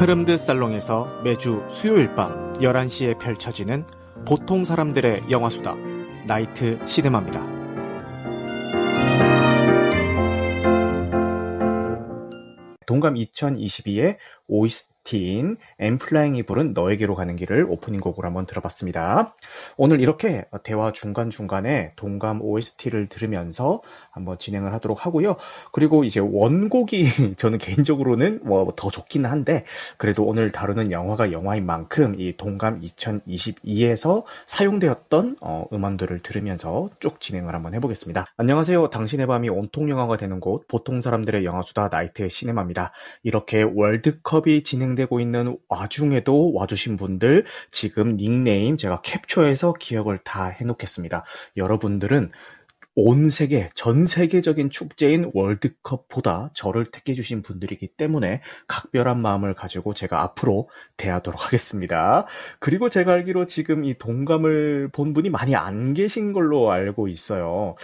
흐름드 살롱에서 매주 수요일 밤 11시에 펼쳐지는 보통 사람들의 영화수다 나이트 시네마입니다. 동감 2022의 오이스 틴 엠플라잉이 부른 너에게로 가는 길을 오프닝 곡으로 한번 들어봤습니다. 오늘 이렇게 대화 중간중간에 동감 OST를 들으면서 한번 진행을 하도록 하고요. 그리고 이제 원곡이 저는 개인적으로는 뭐 더 좋기는 한데 그래도 오늘 다루는 영화가 영화인 만큼 이 동감 2022에서 사용되었던 어, 음원들을 들으면서 쭉 진행을 한번 해보겠습니다. 안녕하세요. 당신의 밤이 온통 영화가 되는 곳 보통 사람들의 영화수다 나이트 시네마입니다. 이렇게 월드컵이 진행되 고 있는 와중에도 와주신 분들 지금 닉네임 제가 캡처해서 기억을 다 해놓겠습니다. 여러분들은 온 세계, 전 세계적인 축제인 월드컵보다 저를 택해주신 분들이기 때문에 각별한 마음을 가지고 제가 앞으로 대하도록 하겠습니다. 그리고 제가 알기로 지금 이 동감을 본 분이 많이 안 계신 걸로 알고 있어요.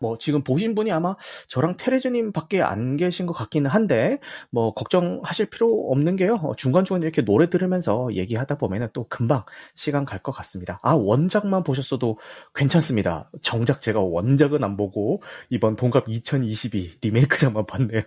뭐 지금 보신 분이 아마 저랑 테레즈님 밖에 안 계신 것 같기는 한데 뭐 걱정하실 필요 없는 게요. 어, 중간중간 이렇게 노래 들으면서 얘기하다 보면은 또 금방 시간 갈 것 같습니다. 아 원작만 보셨어도 괜찮습니다. 정작 제가 원작은 안 보고 이번 동갑 2022 리메이크작만 봤네요.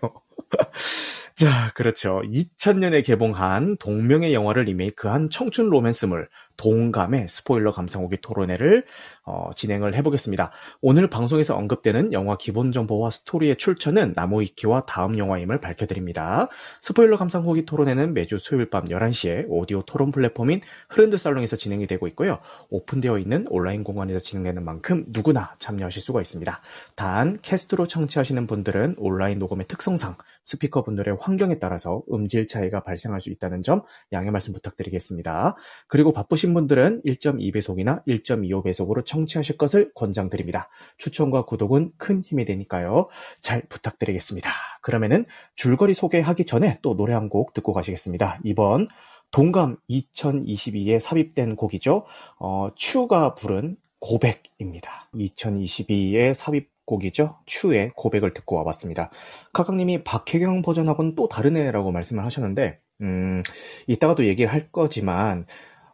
자, 그렇죠. 2000년에 개봉한 동명의 영화를 리메이크한 청춘 로맨스물 동감의 스포일러 감상후기 토론회를 어, 진행을 해보겠습니다. 오늘 방송에서 언급되는 영화 기본 정보와 스토리의 출처는 나무위키와 다음 영화임을 밝혀드립니다. 스포일러 감상 후기 토론회는 매주 수요일 밤 11시에 오디오 토론 플랫폼인 흐른드 살롱에서 진행이 되고 있고요. 오픈되어 있는 온라인 공간에서 진행되는 만큼 누구나 참여하실 수가 있습니다. 단 캐스트로 청취하시는 분들은 온라인 녹음의 특성상 스피커분들의 환경에 따라서 음질 차이가 발생할 수 있다는 점 양해 말씀 부탁드리겠습니다. 그리고 바쁘신 분들은 1.2배속이나 1.25배속으로 청취하실 것을 권장드립니다. 추천과 구독은 큰 힘이 되니까요. 잘 부탁드리겠습니다. 그러면은 줄거리 소개하기 전에 또 노래 한 곡 듣고 가시겠습니다. 이번 동감 2022에 삽입된 곡이죠. 어, 추가 부른 고백입니다. 2022에 삽입 곡이죠. 추의 고백을 듣고 와봤습니다. 카카님이 박혜경 버전하고는 또 다르네라고 말씀을 하셨는데, 음, 이따가도 얘기할 거지만,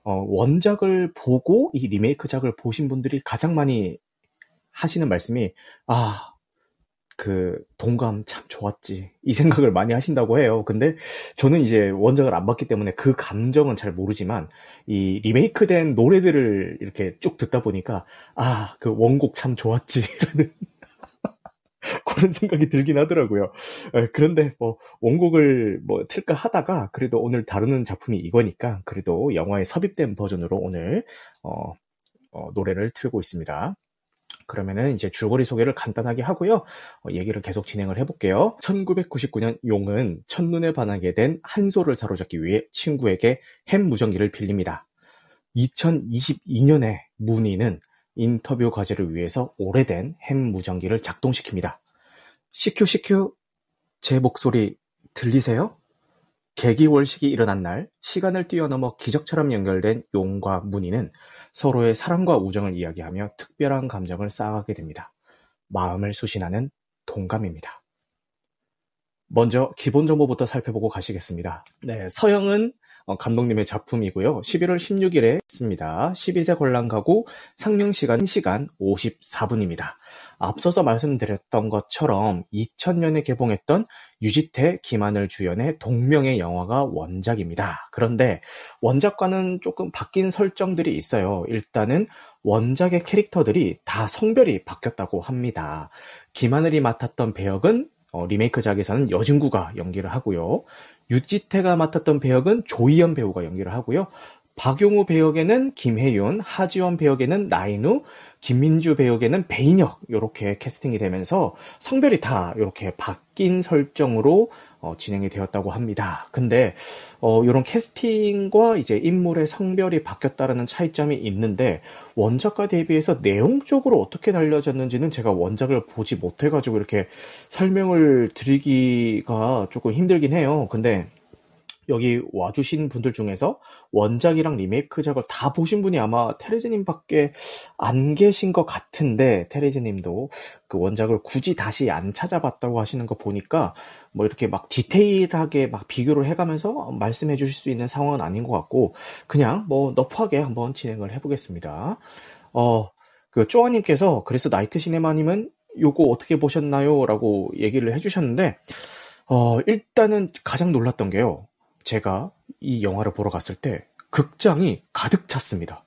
어, 원작을 보고 이 리메이크작을 보신 분들이 가장 많이 하시는 말씀이, 아, 그, 동감 참 좋았지. 이 생각을 많이 하신다고 해요. 근데 저는 이제 원작을 안 봤기 때문에 그 감정은 잘 모르지만, 이 리메이크된 노래들을 이렇게 쭉 듣다 보니까, 아, 그 원곡 참 좋았지. 라는 그런 생각이 들긴 하더라고요. 에, 그런데 뭐 원곡을 뭐 틀까 하다가 그래도 오늘 다루는 작품이 이거니까 그래도 영화에 삽입된 버전으로 오늘 어, 어, 노래를 틀고 있습니다. 그러면은 이제 줄거리 소개를 간단하게 하고요. 어, 얘기를 계속 진행을 해볼게요. 1999년 용은 첫눈에 반하게 된 한소를 사로잡기 위해 친구에게 햄 무전기를 빌립니다. 2022년에 문희는 인터뷰 과제를 위해서 오래된 햄 무전기를 작동시킵니다. 시큐 시큐 제 목소리 들리세요? 개기월식이 일어난 날 시간을 뛰어넘어 기적처럼 연결된 용과 문희는 서로의 사랑과 우정을 이야기하며 특별한 감정을 쌓아가게 됩니다. 마음을 수신하는 동감입니다. 먼저 기본 정보부터 살펴보고 가시겠습니다. 네, 서영은 어, 감독님의 작품이고요. 11월 16일에 있습니다. 12세 관람 가구 상영 시간 1시간 54분입니다. 앞서서 말씀드렸던 것처럼 2000년에 개봉했던 유지태, 김하늘 주연의 동명의 영화가 원작입니다. 그런데 원작과는 조금 바뀐 설정들이 있어요. 일단은 원작의 캐릭터들이 다 성별이 바뀌었다고 합니다. 김하늘이 맡았던 배역은 어, 리메이크작에서는 여진구가 연기를 하고요. 유지태가 맡았던 배역은 조희연 배우가 연기를 하고요. 박용우 배역에는 김혜윤, 하지원 배역에는 나인우, 김민주 배역에는 배인혁 이렇게 캐스팅이 되면서 성별이 다 이렇게 바뀐 설정으로 어, 진행이 되었다고 합니다. 근데 어, 이런 캐스팅과 이제 인물의 성별이 바뀌었다라는 차이점이 있는데 원작과 대비해서 내용적으로 어떻게 달려졌는지는 제가 원작을 보지 못해가지고 이렇게 설명을 드리기가 조금 힘들긴 해요. 근데 여기 와주신 분들 중에서 원작이랑 리메이크작을 다 보신 분이 아마 테레즈님밖에 안 계신 것 같은데 테레즈님도 그 원작을 굳이 다시 안 찾아봤다고 하시는 거 보니까 뭐 이렇게 막 디테일하게 막 비교를 해가면서 말씀해 주실 수 있는 상황은 아닌 것 같고 그냥 뭐 너프하게 한번 진행을 해보겠습니다. 어, 그 쪼아님께서 그래서 나이트 시네마님은 요거 어떻게 보셨나요? 라고 얘기를 해주셨는데 어, 일단은 가장 놀랐던 게요. 제가 이 영화를 보러 갔을 때 극장이 가득 찼습니다.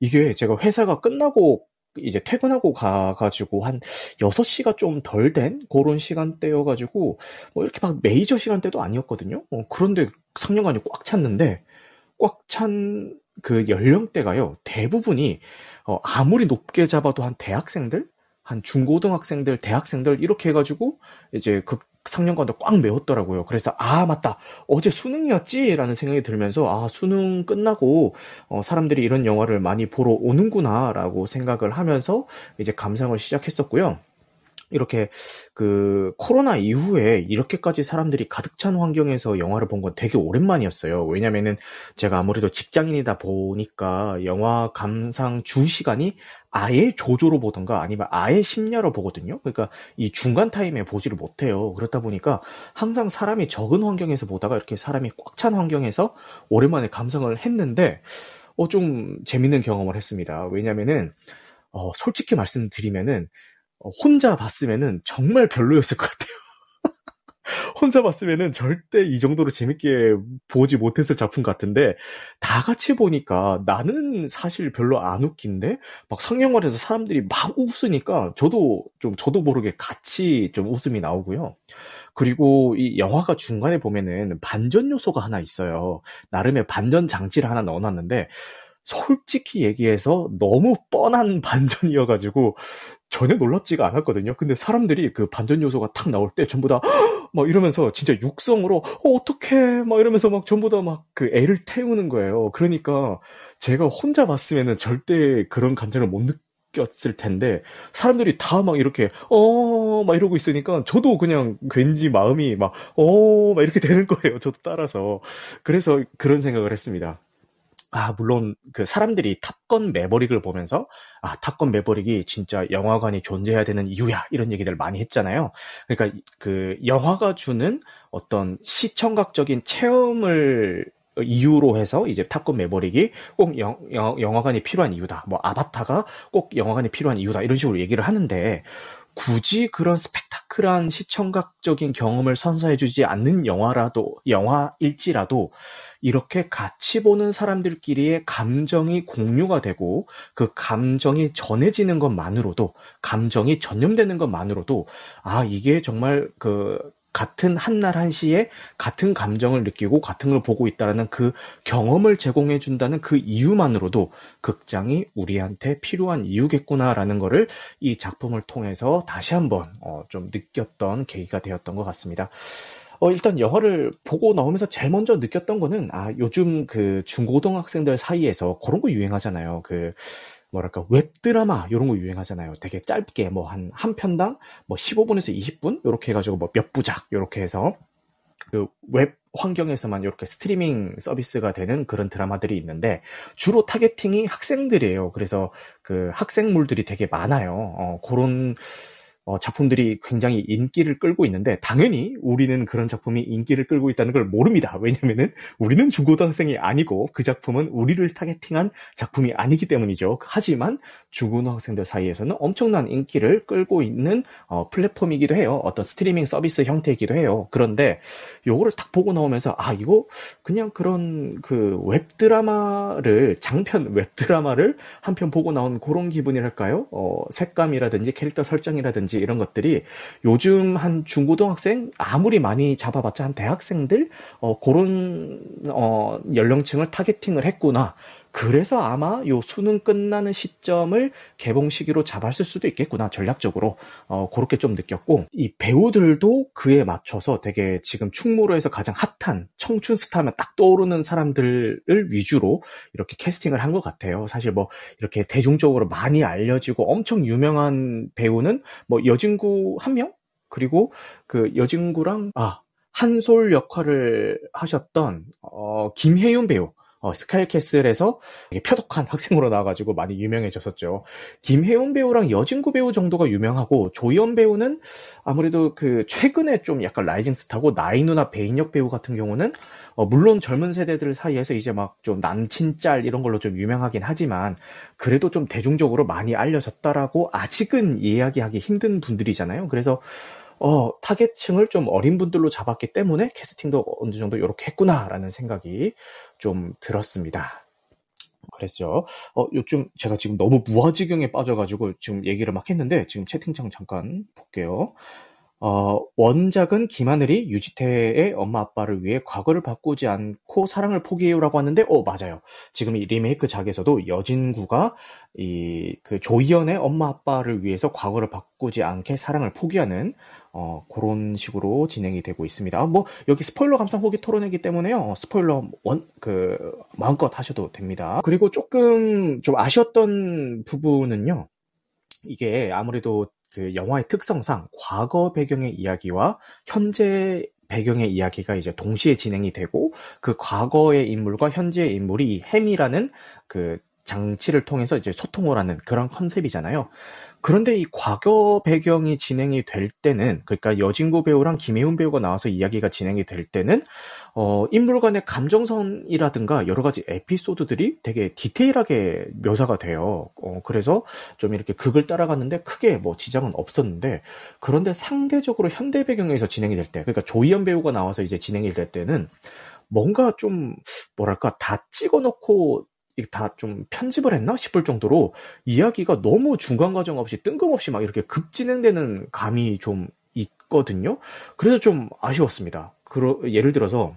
이게 제가 회사가 끝나고 이제 퇴근하고 가가지고 한 6시가 좀 덜 된 그런 시간대여가지고 뭐 이렇게 막 메이저 시간대도 아니었거든요. 어, 그런데 상영관이 꽉 찼는데 꽉 찬 그 연령대가요. 대부분이 어, 아무리 높게 잡아도 한 대학생들? 한 중고등학생들, 대학생들 이렇게 해가지고 이제 극 상년관도 꽉 메웠더라고요. 그래서 아 맞다 어제 수능이었지라는 생각이 들면서 아 수능 끝나고 어, 사람들이 이런 영화를 많이 보러 오는구나라고 생각을 하면서 이제 감상을 시작했었고요. 이렇게 그 코로나 이후에 이렇게까지 사람들이 가득 찬 환경에서 영화를 본 건 되게 오랜만이었어요. 왜냐면은 제가 아무래도 직장인이다 보니까 영화 감상 주 시간이 아예 조조로 보던가 아니면 아예 심야로 보거든요. 그러니까 이 중간 타임에 보지를 못해요. 그렇다 보니까 항상 사람이 적은 환경에서 보다가 이렇게 사람이 꽉 찬 환경에서 오랜만에 감상을 했는데 어 좀 재밌는 경험을 했습니다. 왜냐면은 어 솔직히 말씀드리면은 어, 혼자 봤으면은 정말 별로였을 것 같아요. 혼자 봤으면은 절대 이 정도로 재밌게 보지 못했을 작품 같은데 다 같이 보니까 나는 사실 별로 안 웃긴데 막 성경관에서 사람들이 막 웃으니까 저도 좀 저도 모르게 같이 좀 웃음이 나오고요. 그리고 이 영화가 중간에 보면은 반전 요소가 하나 있어요. 나름의 반전 장치를 하나 넣어놨는데 솔직히 얘기해서 너무 뻔한 반전이어가지고 전혀 놀랍지가 않았거든요. 근데 사람들이 그 반전 요소가 탁 나올 때 전부 다 막 이러면서 진짜 육성으로 어, 어떡해 막 이러면서 막 전부 다 막 그 애를 태우는 거예요. 그러니까 제가 혼자 봤으면은 절대 그런 감정을 못 느꼈을 텐데 사람들이 다 막 이렇게 어 막 이러고 있으니까 저도 그냥 괜지 마음이 막 어막 이렇게 되는 거예요. 저도 따라서 그래서 그런 생각을 했습니다. 아, 물론 그 사람들이 탑건 매버릭을 보면서 아, 탑건 매버릭이 진짜 영화관이 존재해야 되는 이유야. 이런 얘기들 많이 했잖아요. 그러니까 그 영화가 주는 어떤 시청각적인 체험을 이유로 해서 이제 탑건 매버릭이 꼭 영, 영, 영화관이 필요한 이유다. 뭐 아바타가 꼭 영화관이 필요한 이유다. 이런 식으로 얘기를 하는데 굳이 그런 스펙타클한 시청각적인 경험을 선사해주지 않는 영화라도 영화일지라도 이렇게 같이 보는 사람들끼리의 감정이 공유가 되고 그 감정이 전해지는 것만으로도 감정이 전염되는 것만으로도 아 이게 정말 그 같은 한날 한시에 같은 감정을 느끼고 같은 걸 보고 있다라는 그 경험을 제공해 준다는 그 이유만으로도 극장이 우리한테 필요한 이유겠구나라는 거를 이 작품을 통해서 다시 한번 어 좀 느꼈던 계기가 되었던 것 같습니다. 어, 일단 영화를 보고 나오면서 제일 먼저 느꼈던 거는, 아, 요즘 그 중고등학생들 사이에서 그런 거 유행하잖아요. 그, 뭐랄까, 웹드라마, 요런 거 유행하잖아요. 되게 짧게, 뭐, 한, 한 편당, 뭐, 15분에서 20분? 요렇게 해가지고, 뭐, 몇 부작, 요렇게 해서, 그, 웹 환경에서만 이렇게 스트리밍 서비스가 되는 그런 드라마들이 있는데, 주로 타겟팅이 학생들이에요. 그래서 그 학생물들이 되게 많아요. 어, 그런, 어, 작품들이 굉장히 인기를 끌고 있는데 당연히 우리는 그런 작품이 인기를 끌고 있다는 걸 모릅니다. 왜냐면은 우리는 중고등학생이 아니고 그 작품은 우리를 타겟팅한 작품이 아니기 때문이죠. 하지만 중고등학생들 사이에서는 엄청난 인기를 끌고 있는 어, 플랫폼이기도 해요. 어떤 스트리밍 서비스 형태이기도 해요. 그런데 요거를 딱 보고 나오면서 아 이거 그냥 그런 그 웹드라마를 장편 웹드라마를 한 편 보고 나온 그런 기분이랄까요? 어, 색감이라든지 캐릭터 설정이라든지 라든지 이런 것들이 요즘 한 중고등학생 아무리 많이 잡아봤자 한 대학생들 어 그런 어 연령층을 targeting을 했구나. 그래서 아마 요 수능 끝나는 시점을 개봉 시기로 잡았을 수도 있겠구나 전략적으로 어, 그렇게 좀 느꼈고 이 배우들도 그에 맞춰서 되게 지금 충무로 에서 가장 핫한 청춘 스타면 딱 떠오르는 사람들을 위주로 이렇게 캐스팅을 한 것 같아요. 사실 뭐 이렇게 대중적으로 많이 알려지고 엄청 유명한 배우는 뭐 여진구 한 명? 그리고 그 여진구랑 아 한솔 역할을 하셨던 어, 김혜윤 배우 어, 스카이캐슬에서 표독한 학생으로 나와가지고 많이 유명해졌었죠. 김혜윤 배우랑 여진구 배우 정도가 유명하고 조연 배우는 아무래도 그 최근에 좀 약간 rising star고 나인우나 배인혁 배우 같은 경우는 어, 물론 젊은 세대들 사이에서 이제 막 좀 남친짤 이런 걸로 좀 유명하긴 하지만 그래도 좀 대중적으로 많이 알려졌다라고 아직은 이야기하기 힘든 분들이잖아요. 그래서 어, 타겟층을 좀 어린 분들로 잡았기 때문에 캐스팅도 어느 정도 이렇게 했구나라는 생각이 좀 들었습니다. 그랬죠. 어, 요즘 제가 지금 너무 무화지경에 빠져가지고 지금 얘기를 막 했는데 지금 채팅창 잠깐 볼게요. 어, 원작은 김하늘이 유지태의 엄마 아빠를 위해 과거를 바꾸지 않고 사랑을 포기해요라고 하는데, 어, 맞아요. 지금 이 리메이크작에서도 여진구가 이, 그 조희연의 엄마 아빠를 위해서 과거를 바꾸지 않게 사랑을 포기하는, 어, 그런 식으로 진행이 되고 있습니다. 뭐, 여기 스포일러 감상 후기 토론이기 때문에요. 스포일러 원, 그, 마음껏 하셔도 됩니다. 그리고 조금 좀 아쉬웠던 부분은요. 이게 아무래도 그 영화의 특성상 과거 배경의 이야기와 현재 배경의 이야기가 이제 동시에 진행이 되고 그 과거의 인물과 현재의 인물이 이 햄이라는 그 장치를 통해서 이제 소통을 하는 그런 컨셉이잖아요. 그런데 이 과거 배경이 진행이 될 때는 그러니까 여진구 배우랑 김혜윤 배우가 나와서 이야기가 진행이 될 때는 어 인물 간의 감정선이라든가 여러 가지 에피소드들이 되게 디테일하게 묘사가 돼요. 어 그래서 좀 이렇게 극을 따라갔는데 크게 뭐 지장은 없었는데 그런데 상대적으로 현대 배경에서 진행이 될 때 그러니까 조이연 배우가 나와서 이제 진행이 될 때는 뭔가 좀 뭐랄까 다 찍어놓고 다좀 편집을 했나 싶을 정도로 이야기가 너무 중간 과정 없이 뜬금없이 막 이렇게 급 진행되는 감이 좀 있거든요. 그래서 좀 아쉬웠습니다. 그러, 예를 들어서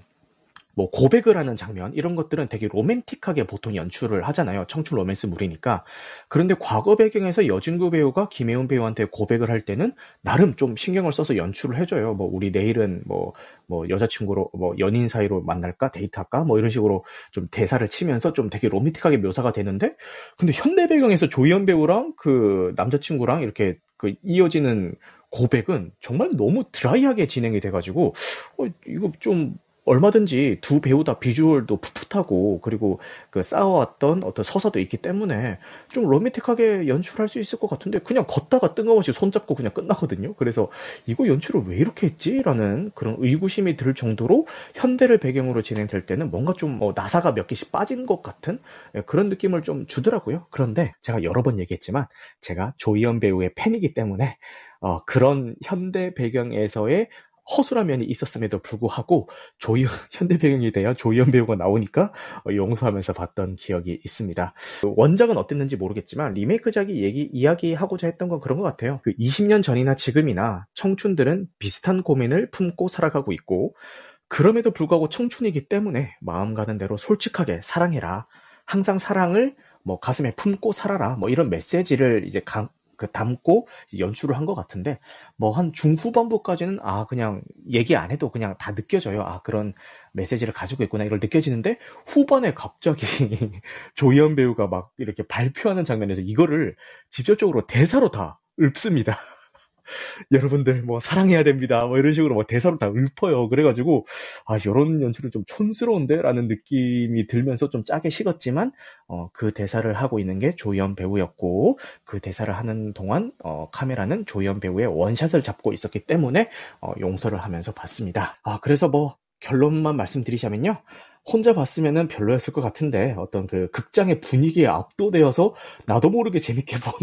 뭐 고백을 하는 장면 이런 것들은 되게 로맨틱하게 보통 연출을 하잖아요. 청춘 로맨스물이니까. 그런데 과거 배경에서 여진구 배우가 김혜훈 배우한테 고백을 할 때는 나름 좀 신경을 써서 연출을 해줘요. 뭐 우리 내일은 뭐뭐 뭐 여자친구로 뭐 연인 사이로 만날까 데이트할까 뭐 이런 식으로 좀 대사를 치면서 좀 되게 로맨틱하게 묘사가 되는데 근데 현대 배경에서 조희연 배우랑 그 남자친구랑 이렇게 그 이어지는 고백은 정말 너무 드라이하게 진행이 돼가지고 어, 이거 좀 얼마든지 두 배우 다 비주얼도 풋풋하고 그리고 그 쌓아왔던 어떤 서사도 있기 때문에 좀 로맨틱하게 연출할 수 있을 것 같은데 그냥 걷다가 뜬금없이 손잡고 그냥 끝나거든요. 그래서 이거 연출을 왜 이렇게 했지라는 그런 의구심이 들 정도로 현대를 배경으로 진행될 때는 뭔가 좀 뭐 나사가 몇 개씩 빠진 것 같은 예, 그런 느낌을 좀 주더라고요. 그런데 제가 여러 번 얘기했지만 제가 조이연 배우의 팬이기 때문에 어, 그런 현대 배경에서의 허술한 면이 있었음에도 불구하고 조이현 현대 배경에 대한 조이현 배우가 나오니까 어, 용서하면서 봤던 기억이 있습니다. 원작은 어땠는지 모르겠지만 리메이크작이 얘기 이야기하고자 했던 건 그런 것 같아요. 그 20년 전이나 지금이나 청춘들은 비슷한 고민을 품고 살아가고 있고 그럼에도 불구하고 청춘이기 때문에 마음 가는 대로 솔직하게 사랑해라. 항상 사랑을 뭐 가슴에 품고 살아라. 뭐 이런 메시지를 이제 강, 그 담고 연출을 한 것 같은데 뭐 한 중후반부까지는 아 그냥 얘기 안 해도 그냥 다 느껴져요. 아 그런 메시지를 가지고 있구나 이걸 느껴지는데 후반에 갑자기 조이연 배우가 막 이렇게 발표하는 장면에서 이거를 직접적으로 대사로 다 읊습니다. 여러분들 뭐 사랑해야 됩니다. 뭐 이런 식으로 뭐 대사로 다 읊어요. 그래가지고 아 이런 연출은 좀 촌스러운데라는 느낌이 들면서 좀 짜게 식었지만 어, 그 대사를 하고 있는 게 조연 배우였고 그 대사를 하는 동안 어, 카메라는 조연 배우의 원샷을 잡고 있었기 때문에 어, 용서를 하면서 봤습니다. 아 그래서 뭐 결론만 말씀드리자면요. 혼자 봤으면 별로였을 것 같은데 어떤 그 극장의 분위기에 압도되어서 나도 모르게 재밌게 본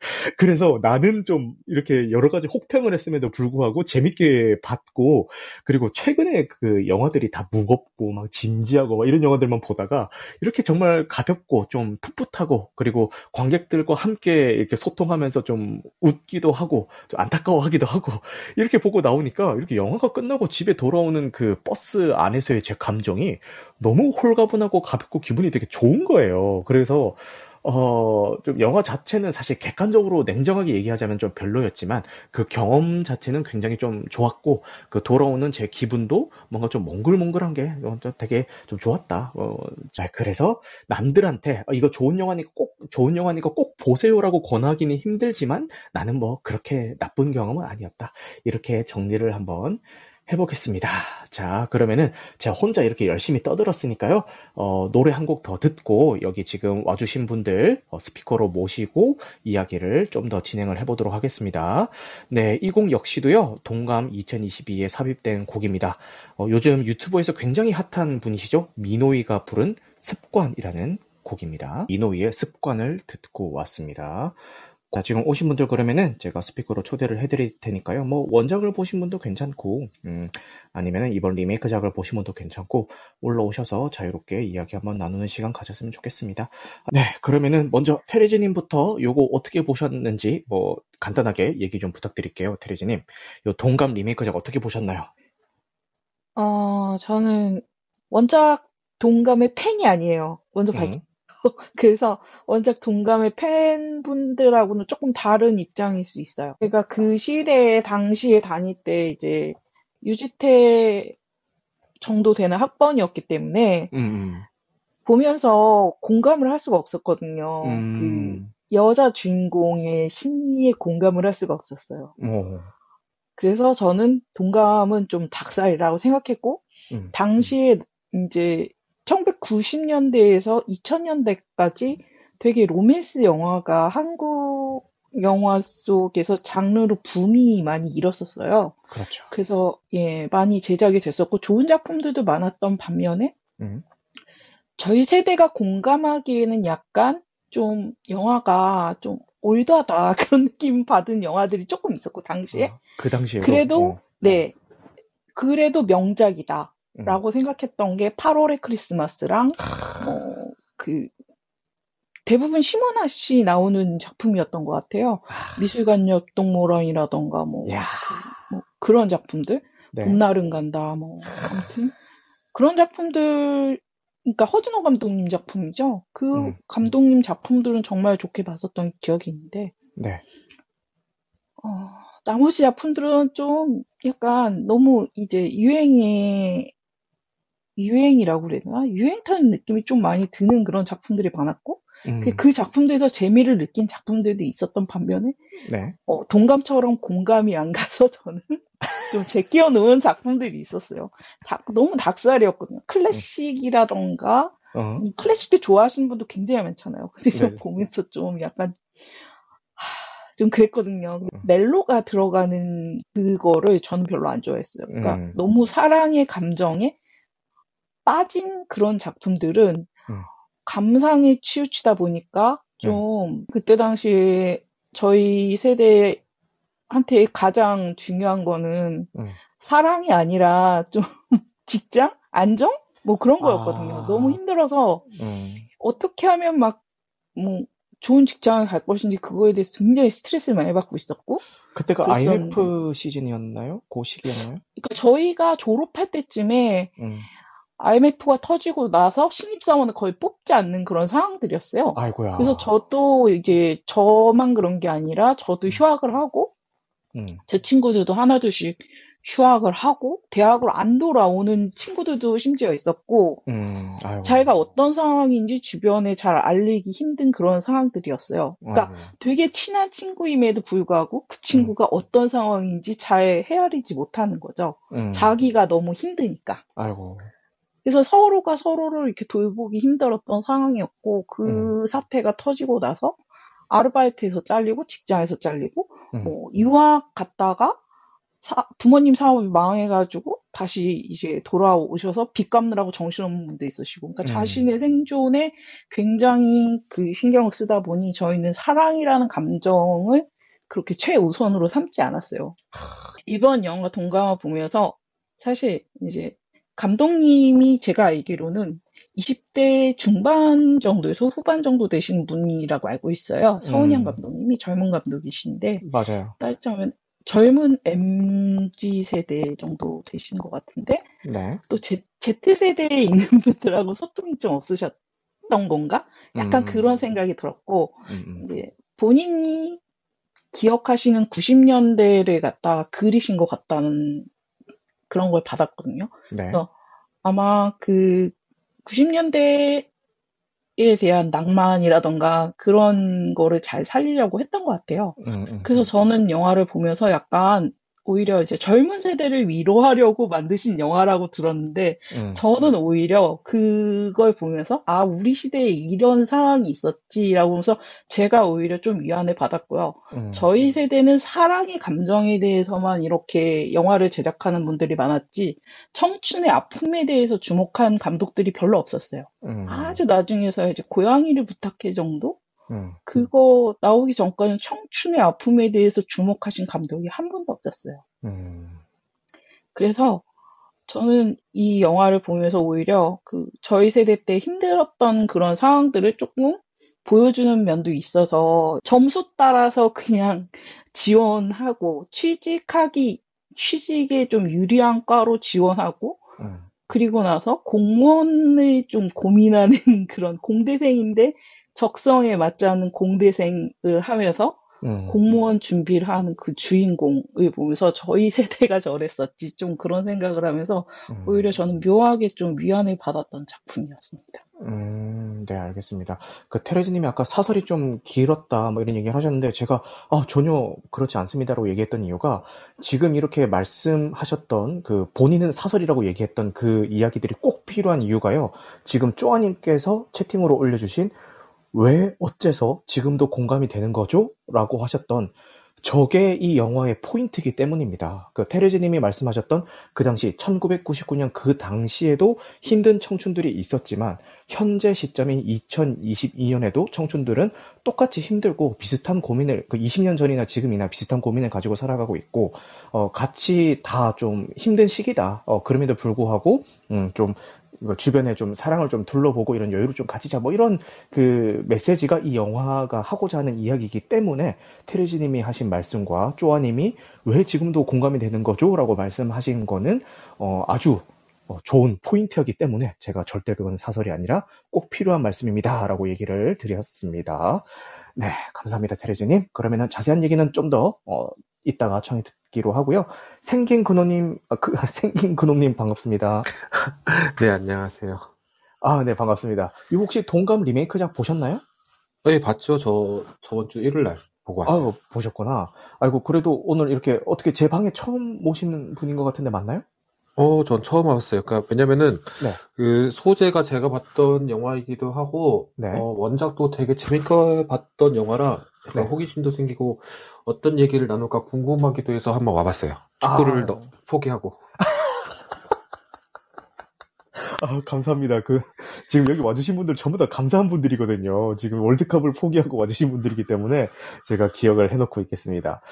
그래서 나는 좀 이렇게 여러 가지 혹평을 했음에도 불구하고 재밌게 봤고, 그리고 최근에 그 영화들이 다 무겁고 막 진지하고 막 이런 영화들만 보다가 이렇게 정말 가볍고 좀 풋풋하고, 그리고 관객들과 함께 이렇게 소통하면서 좀 웃기도 하고, 좀 안타까워하기도 하고, 이렇게 보고 나오니까 이렇게 영화가 끝나고 집에 돌아오는 그 버스 안에서의 제 감정이 너무 홀가분하고 가볍고 기분이 되게 좋은 거예요. 그래서 어, 좀 영화 자체는 사실 객관적으로 냉정하게 얘기하자면 좀 별로였지만 그 경험 자체는 굉장히 좀 좋았고 그 돌아오는 제 기분도 뭔가 좀 몽글몽글한 게 되게 좀 좋았다. 어, 자, 그래서 남들한테 어, 이거 좋은 영화니까 꼭 좋은 영화니까 꼭 보세요라고 권하기는 힘들지만 나는 뭐 그렇게 나쁜 경험은 아니었다. 이렇게 정리를 한번 해보겠습니다. 자, 그러면은 제가 혼자 이렇게 열심히 떠들었으니까요. 어, 노래 한 곡 더 듣고 여기 지금 와주신 분들 어, 스피커로 모시고 이야기를 좀 더 진행을 해보도록 하겠습니다. 네, 이 곡 역시도요. 동감 2022에 삽입된 곡입니다. 어, 요즘 유튜브에서 굉장히 핫한 분이시죠. 미노이가 부른 습관이라는 곡입니다. 미노이의 습관을 듣고 왔습니다. 자, 지금 오신 분들 그러면은 제가 스피커로 초대를 해드릴 테니까요. 뭐 원작을 보신 분도 괜찮고, 음, 아니면은 이번 리메이크작을 보신 분도 괜찮고 올라오셔서 자유롭게 이야기 한번 나누는 시간 가졌으면 좋겠습니다. 네, 그러면은 먼저 테레지님부터 요거 어떻게 보셨는지 뭐 간단하게 얘기 좀 부탁드릴게요, 테레지님. 요 동감 리메이크작 어떻게 보셨나요? 어, 저는 원작 동감의 팬이 아니에요. 먼저 밝, 음. 그래서 원작 동감의 팬분들하고는 조금 다른 입장일 수 있어요. 그러니까 그 시대에 당시에 다닐 때 이제 유지태 정도 되는 학번이었기 때문에 음. 음. 보면서 공감을 할 수가 없었거든요. 음. 그 여자 주인공의 심리에 공감을 할 수가 없었어요. 오. 그래서 저는 동감은 좀 닭살이라고 생각했고 음. 당시에 이제 1990년대에서 2000년대까지 되게 로맨스 영화가 한국 영화 속에서 장르로 붐이 많이 일었었어요. 그렇죠. 그래서 예 많이 제작이 됐었고 좋은 작품들도 많았던 반면에 음. 저희 세대가 공감하기에는 약간 좀 영화가 좀 올드하다 그런 느낌 받은 영화들이 조금 있었고 당시에 어, 그 당시에 그래도 어. 네 그래도 명작이다 음. 라고 생각했던 게 8월의 크리스마스랑 어, 그 대부분 심원아 씨 나오는 작품이었던 것 같아요. 아. 미술관 옆 동물원이라던가 뭐, 그, 뭐, 그런 작품들. 네. 봄날은 간다 뭐 아무튼 그런 작품들 그러니까 허준호 감독님 작품이죠. 그 음. 감독님 작품들은 정말 좋게 봤었던 기억이 있는데 네. 어, 나머지 작품들은 좀 약간 너무 이제 유행에 유행이라고 그래야 되나? 유행 타는 느낌이 좀 많이 드는 그런 작품들이 많았고, 음. 그, 그 작품들에서 재미를 느낀 작품들도 있었던 반면에, 네. 어, 동감처럼 공감이 안 가서 저는 좀 제끼어 놓은 작품들이 있었어요. 다, 너무 닭살이었거든요. 클래식이라던가, 어. 음, 클래식도 좋아하시는 분도 굉장히 많잖아요. 근데 좀 네. 보면서 좀 약간, 좀 그랬거든요. 음. 멜로가 들어가는 그거를 저는 별로 안 좋아했어요. 그러니까 음. 너무 사랑의 감정에 빠진 그런 작품들은 음. 감상에 치우치다 보니까 좀 음. 그때 당시에 저희 세대한테 가장 중요한 거는 음. 사랑이 아니라 좀 직장? 안정? 뭐 그런 거였거든요. 아. 너무 힘들어서 음. 어떻게 하면 막 뭐 좋은 직장을 갈 것인지 그거에 대해서 굉장히 스트레스를 많이 받고 있었고 그때가 IMF 시즌이었나요? 그 시기였나요? 그러니까 저희가 졸업할 때쯤에 음. IMF가 터지고 나서 신입사원을 거의 뽑지 않는 그런 상황들이었어요. 아이고야. 그래서 저도 이제 저만 그런 게 아니라 저도 음. 휴학을 하고 음. 제 친구들도 하나둘씩 휴학을 하고 대학을 안 돌아오는 친구들도 심지어 있었고 음, 자기가 어떤 상황인지 주변에 잘 알리기 힘든 그런 상황들이었어요. 그러니까 아이고. 되게 친한 친구임에도 불구하고 그 친구가 음. 어떤 상황인지 잘 헤아리지 못하는 거죠. 음. 자기가 너무 힘드니까. 아이고. 그래서 서로가 서로를 이렇게 돌보기 힘들었던 상황이었고 그 음. 사태가 터지고 나서 아르바이트에서 잘리고 직장에서 잘리고 음. 뭐 유학 갔다가 사, 부모님 사업이 망해가지고 다시 이제 돌아오셔서 빚 갚느라고 정신없는 분도 있으시고, 그러니까 음. 자신의 생존에 굉장히 그 신경을 쓰다 보니 저희는 사랑이라는 감정을 그렇게 최우선으로 삼지 않았어요. 이번 영화 동감아 보면서 사실 이제 감독님이 제가 알기로는 20대 중반 정도에서 후반 정도 되시는 분이라고 알고 있어요. 서은영 음. 감독님이 젊은 감독이신데 맞아요. 따지자면 젊은 MZ 세대 정도 되시는 것 같은데 네. 또 Z, Z세대에 있는 분들하고 소통이 좀 없으셨던 건가? 약간 음. 그런 생각이 들었고 음, 음. 이제 본인이 기억하시는 90년대를 갖다가 그리신 것 같다는 그런 걸 받았거든요. 네. 그래서 아마 그 90년대에 대한 낭만이라던가 그런 거를 잘 살리려고 했던 것 같아요. 음, 음. 그래서 저는 영화를 보면서 약간 오히려 이제 젊은 세대를 위로하려고 만드신 영화라고 들었는데 음. 저는 오히려 그걸 보면서 아 우리 시대에 이런 상황이 있었지라고 하면서 제가 오히려 좀 위안을 받았고요. 음. 저희 세대는 사랑의 감정에 대해서만 이렇게 영화를 제작하는 분들이 많았지 청춘의 아픔에 대해서 주목한 감독들이 별로 없었어요. 음. 아주 나중에서 이제 고양이를 부탁해 정도 음. 그거 나오기 전까지는 청춘의 아픔에 대해서 주목하신 감독이 한 분도 없었어요. 음. 그래서 저는 이 영화를 보면서 오히려 그 저희 세대 때 힘들었던 그런 상황들을 조금 보여주는 면도 있어서 점수 따라서 그냥 지원하고 취직하기 취직에 좀 유리한 과로 지원하고 음. 그리고 나서 공무원을 좀 고민하는 그런 공대생인데 적성에 맞지 않는 공대생을 하면서 음. 공무원 준비를 하는 그 주인공을 보면서 저희 세대가 저랬었지 좀 그런 생각을 하면서 음. 오히려 저는 묘하게 좀 위안을 받았던 작품이었습니다. 음, 네, 알겠습니다. 그 테레즈님이 아까 사설이 좀 길었다, 뭐 이런 얘기를 하셨는데, 제가, 아, 전혀 그렇지 않습니다라고 얘기했던 이유가, 지금 이렇게 말씀하셨던, 그, 본인은 사설이라고 얘기했던 그 이야기들이 꼭 필요한 이유가요. 지금 쪼아님께서 채팅으로 올려주신, 왜, 어째서 지금도 공감이 되는 거죠? 라고 하셨던, 저게 이 영화의 포인트이기 때문입니다. 그 테레즈님이 말씀하셨던 그 당시 1999년 그 당시에도 힘든 청춘들이 있었지만 현재 시점인 2022년에도 청춘들은 똑같이 힘들고 비슷한 고민을 그 20년 전이나 지금이나 비슷한 고민을 가지고 살아가고 있고 어 같이 다 좀 힘든 시기다. 어 그럼에도 불구하고 음 좀 주변에 좀 사랑을 좀 둘러보고 이런 여유를 좀 가지자 뭐 이런 그 메시지가 이 영화가 하고자 하는 이야기이기 때문에 테레지님이 하신 말씀과 쪼아님이 왜 지금도 공감이 되는 거죠?라고 말씀하신 거는 어 아주 어, 좋은 포인트였기 때문에 제가 절대 그건 사설이 아니라 꼭 필요한 말씀입니다라고 얘기를 드렸습니다. 네, 감사합니다, 테레즈님. 그러면은 자세한 얘기는 좀더 어, 이따가 청해 듣 기로 하고요. 생긴 근호님, 아, 그, 생긴 근호님 반갑습니다. 네, 안녕하세요. 아, 네, 반갑습니다. 이거 혹시 동감 리메이크작 보셨나요? 네, 봤죠. 저 저번 주 일요일 날 보고 왔어요. 아, 보셨구나. 아이고, 그래도 오늘 이렇게 어떻게 제 방에 처음 모시는 분인 것 같은데 맞나요? 어, 전 처음 와봤어요. 그러니까 왜냐면은 네. 그 소재가 제가 봤던 영화이기도 하고 네. 어, 원작도 되게 재밌게 봤던 영화라 약간 네. 호기심도 생기고 어떤 얘기를 나눌까 궁금하기도 해서 한번 와봤어요. 축구를 아. 너- 포기하고. 아, 감사합니다. 그, 지금 여기 와주신 분들 전부 다 감사한 분들이거든요. 지금 월드컵을 포기하고 와주신 분들이기 때문에 제가 기억을 해놓고 있겠습니다.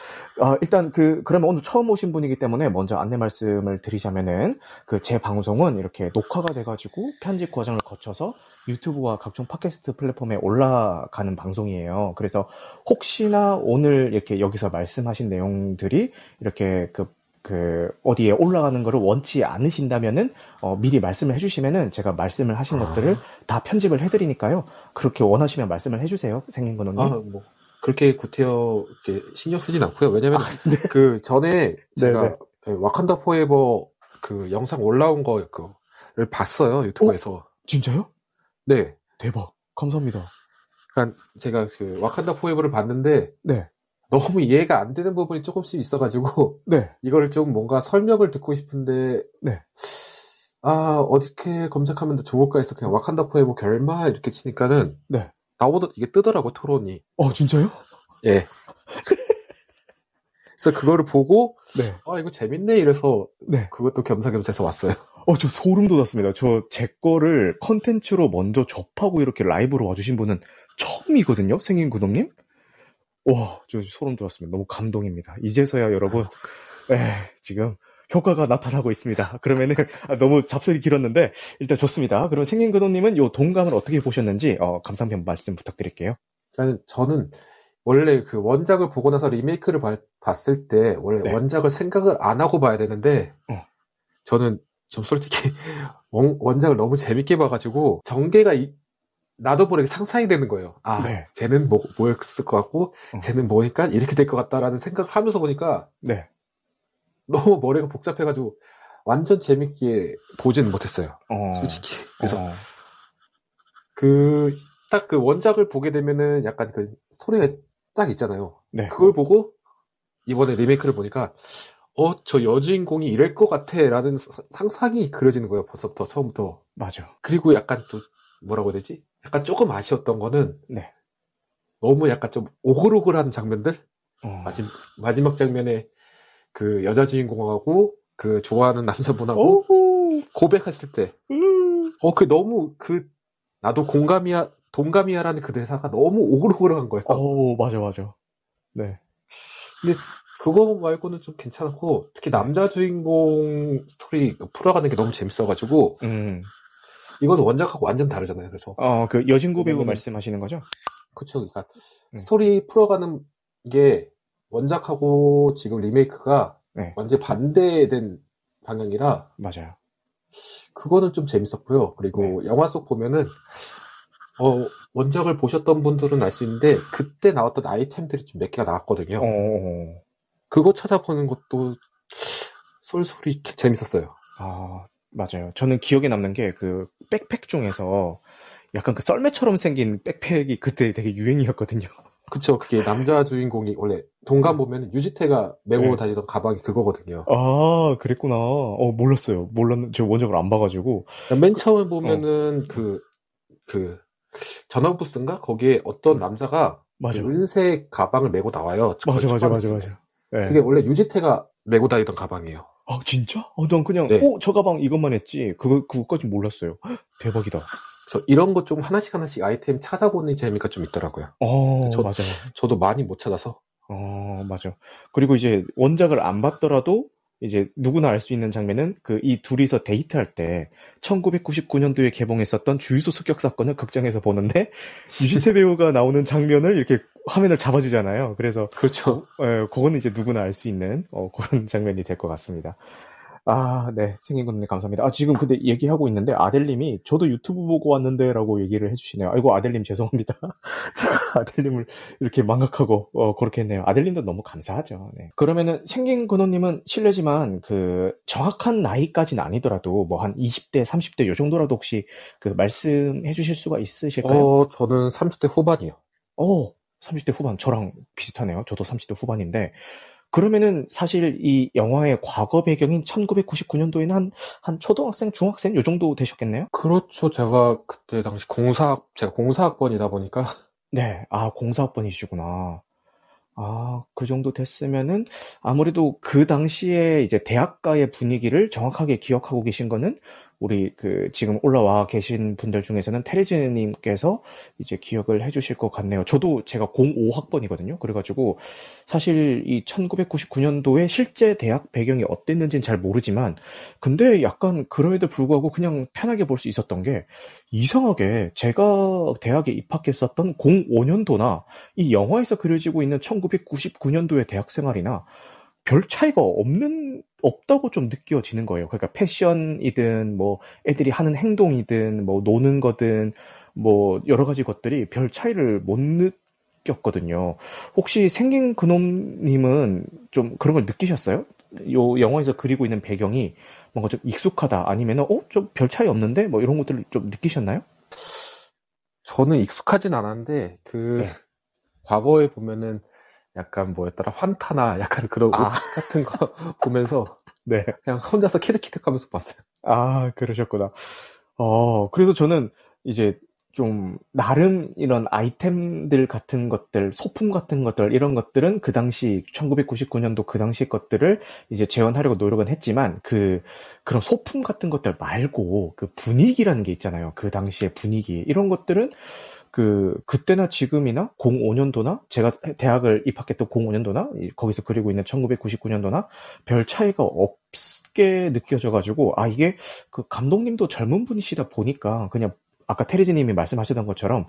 아, 일단 그, 그러면 오늘 처음 오신 분이기 때문에 먼저 안내 말씀을 드리자면은 그 제 방송은 이렇게 녹화가 돼가지고 편집 과정을 거쳐서 유튜브와 각종 팟캐스트 플랫폼에 올라가는 방송이에요. 그래서 혹시나 오늘 이렇게 여기서 말씀하신 내용들이 이렇게 그 그 어디에 올라가는 거를 원치 않으신다면은 어, 미리 말씀을 해주시면은 제가 말씀을 하신 아. 것들을 다 편집을 해드리니까요. 그렇게 원하시면 말씀을 해주세요, 생긴 거는. 아, 뭐 그렇게 구태여 이렇게 신경 쓰진 않고요. 왜냐면 그 전에 제가 네, 네. 네, 와칸다 포에버 그 영상 올라온 거 그를 봤어요 유튜브에서. 진짜요? 네. 대박. 감사합니다. 그러니까 제가 그 와칸다 포에버를 봤는데 네, 너무 이해가 안 되는 부분이 조금씩 있어가지고 네, 이거를 좀 뭔가 설명을 듣고 싶은데 네. 아 어떻게 검색하면 더 좋을까 해서 그냥 와칸다 포에버 결말 이렇게 치니까는 네. 나오다 이게 뜨더라고 토론이 어, 진짜요? 예 그래서 그거를 보고 네. 아 이거 재밌네 이래서 네. 그것도 겸사겸사해서 왔어요. 어, 저 소름 돋았습니다. 저 제 거를 컨텐츠로 먼저 접하고 이렇게 라이브로 와주신 분은 처음이거든요. 생긴 그놈님. 와, 저 소름 돋았습니다. 너무 감동입니다. 이제서야 여러분, 에, 지금 효과가 나타나고 있습니다. 그러면은 아, 너무 잡설이 길었는데 일단 좋습니다. 그럼 생긴 그놈님은 요 동감을 어떻게 보셨는지 어, 감상평 말씀 부탁드릴게요. 그러니까 저는 원래 그 원작을 보고 나서 리메이크를 봐- 봤을 때 원래 네. 원작을 생각을 안 하고 봐야 되는데 어. 저는 좀 솔직히 원, 원작을 너무 재밌게 봐가지고 전개가 이- 나도 모르게 상상이 되는 거예요. 아, 네. 쟤는 뭐, 뭐였을 것 같고, 어. 쟤는 뭐니까 이렇게 될 것 같다라는 생각을 하면서 보니까 네. 너무 머리가 복잡해가지고 완전 재밌게 보지는 못했어요. 어, 솔직히. 그래서 어, 그, 딱 그 원작을 보게 되면은 약간 그 스토리가 딱 있잖아요. 네. 그걸 보고 이번에 리메이크를 보니까 어, 저 여주인공이 이럴 것 같아 라는 사- 상상이 그려지는 거예요. 벌써부터 처음부터. 맞아. 그리고 약간 또 뭐라고 해야 되지? 약간 조금 아쉬웠던 거는 네. 너무 약간 좀 오글오글한 장면들? 어, 마지, 마지막 장면에 그 여자 주인공하고 그 좋아하는 남자분하고 오호, 고백했을 때 음. 어, 그 너무 그 나도 공감이야 동감이야라는 그 대사가 너무 오글오글한 거예요. 어, 맞아, 맞아. 네. 그거 말고는 좀 괜찮았고 특히 남자 주인공 스토리 풀어가는 게 너무 재밌어가지고 음. 이건 원작하고 완전 다르잖아요. 그래서 어, 그 여진구 배우 그거는- 말씀하시는 거죠? 그쵸. 그러니까 음. 스토리 풀어가는 게 원작하고 지금 리메이크가 네. 완전 반대된 방향이라 맞아요. 그거는 좀 재밌었고요. 그리고 네. 영화 속 보면은 어, 원작을 보셨던 분들은 알 수 있는데 그때 나왔던 아이템들이 좀 몇 개가 나왔거든요. 어, 어, 그거 찾아보는 것도 쏠쏠이 재밌었어요. 아, 맞아요. 저는 기억에 남는 게 그 백팩 중에서 약간 그 썰매처럼 생긴 백팩이 그때 되게 유행이었거든요. 그쵸. 그게 남자 주인공이 원래 동감 보면 유지태가 메고 네. 다니던 가방이 그거거든요. 아, 그랬구나. 어, 몰랐어요. 몰랐는, 저 원작을 안 봐가지고. 그러니까 맨 처음에 보면은 그, 그, 전화부스인가? 거기에 어떤 남자가 맞아. 그 은색 가방을 메고 나와요. 맞아, 맞아, 맞아, 초반에. 맞아. 네. 그게 원래 유지태가 메고 다니던 가방이에요. 아, 진짜? 어, 난 그냥, 네. 어, 저 가방 이것만 했지. 그거, 그거까지 몰랐어요. 헉, 대박이다. 그래서 이런 거 좀 하나씩 하나씩 아이템 찾아보는 재미가 좀 있더라고요. 어, 저- 맞아요. 저도 많이 못 찾아서. 어, 맞아. 그리고 이제 원작을 안 봤더라도 이제 누구나 알 수 있는 장면은 그 이 둘이서 데이트할 때 1999년도에 개봉했었던 주유소 습격 사건을 극장에서 보는데 유지태 배우가 나오는 장면을 이렇게 화면을 잡아주잖아요. 그래서 그렇죠. 예, 그거는 이제 누구나 알 수 있는 어, 그런 장면이 될 것 같습니다. 아, 네. 생긴 건님 감사합니다. 아, 지금 근데 얘기하고 있는데 아델님이 저도 유튜브 보고 왔는데 라고 얘기를 해주시네요. 아이고, 아델님 죄송합니다. 제가 아델님을 이렇게 망각하고 어, 그렇게 했네요. 아델님도 너무 감사하죠. 네. 그러면은 생긴 근호님은 실례지만 그 정확한 나이까지는 아니더라도 뭐 한 20대, 30대 요 정도라도 혹시 그 말씀해 주실 수가 있으실까요? 어, 저는 30대 후반이요. 어, 30대 후반. 저랑 비슷하네요. 저도 30대 후반인데. 그러면은 사실 이 영화의 과거 배경인 1999년도에는 한, 한 초등학생, 중학생 요 정도 되셨겠네요? 그렇죠. 제가 그때 당시 공사, 제가 공사학번이다 보니까. 네. 아, 공사학번이시구나. 아, 그 정도 됐으면은 아무래도 그 당시에 이제 대학가의 분위기를 정확하게 기억하고 계신 거는 우리 그 지금 올라와 계신 분들 중에서는 테레즈님께서 이제 기억을 해주실 것 같네요. 저도 제가 05학번이거든요. 그래가지고 사실 이 1999년도에 실제 대학 배경이 어땠는지는 잘 모르지만 근데 약간 그럼에도 불구하고 그냥 편하게 볼 수 있었던 게 이상하게 제가 대학에 입학했었던 05년도나 이 영화에서 그려지고 있는 1999년도의 대학 생활이나 별 차이가 없는 없다고 좀 느껴지는 거예요. 그러니까 패션이든 뭐 애들이 하는 행동이든 뭐 노는 거든 뭐 여러 가지 것들이 별 차이를 못 느꼈거든요. 혹시 생긴 그놈님은 좀 그런 걸 느끼셨어요? 요 영화에서 그리고 있는 배경이 뭔가 좀 익숙하다 아니면은 어좀 별 차이 없는데 뭐 이런 것들을 좀 느끼셨나요? 저는 익숙하진 않았는데, 그, 네. 과거에 보면은 약간 뭐였더라, 환타나 약간 그런 아. 옷 같은 거 보면서 네. 그냥 혼자서 키득키득 하면서 봤어요. 아, 그러셨구나. 어, 그래서 저는 이제 좀 나름 이런 아이템들 같은 것들, 소품 같은 것들 이런 것들은 그 당시 1999년도 그 당시 것들을 이제 재현하려고 노력은 했지만 그 그런 소품 같은 것들 말고 그 분위기라는 게 있잖아요. 그 당시의 분위기 이런 것들은 그 그때나 지금이나 05년도나 제가 대학을 입학했던 05년도나 거기서 그리고 있는 1999년도나 별 차이가 없게 느껴져가지고 아 이게 그 감독님도 젊은 분이시다 보니까 그냥 아까 테리즈님이 말씀하셨던 것처럼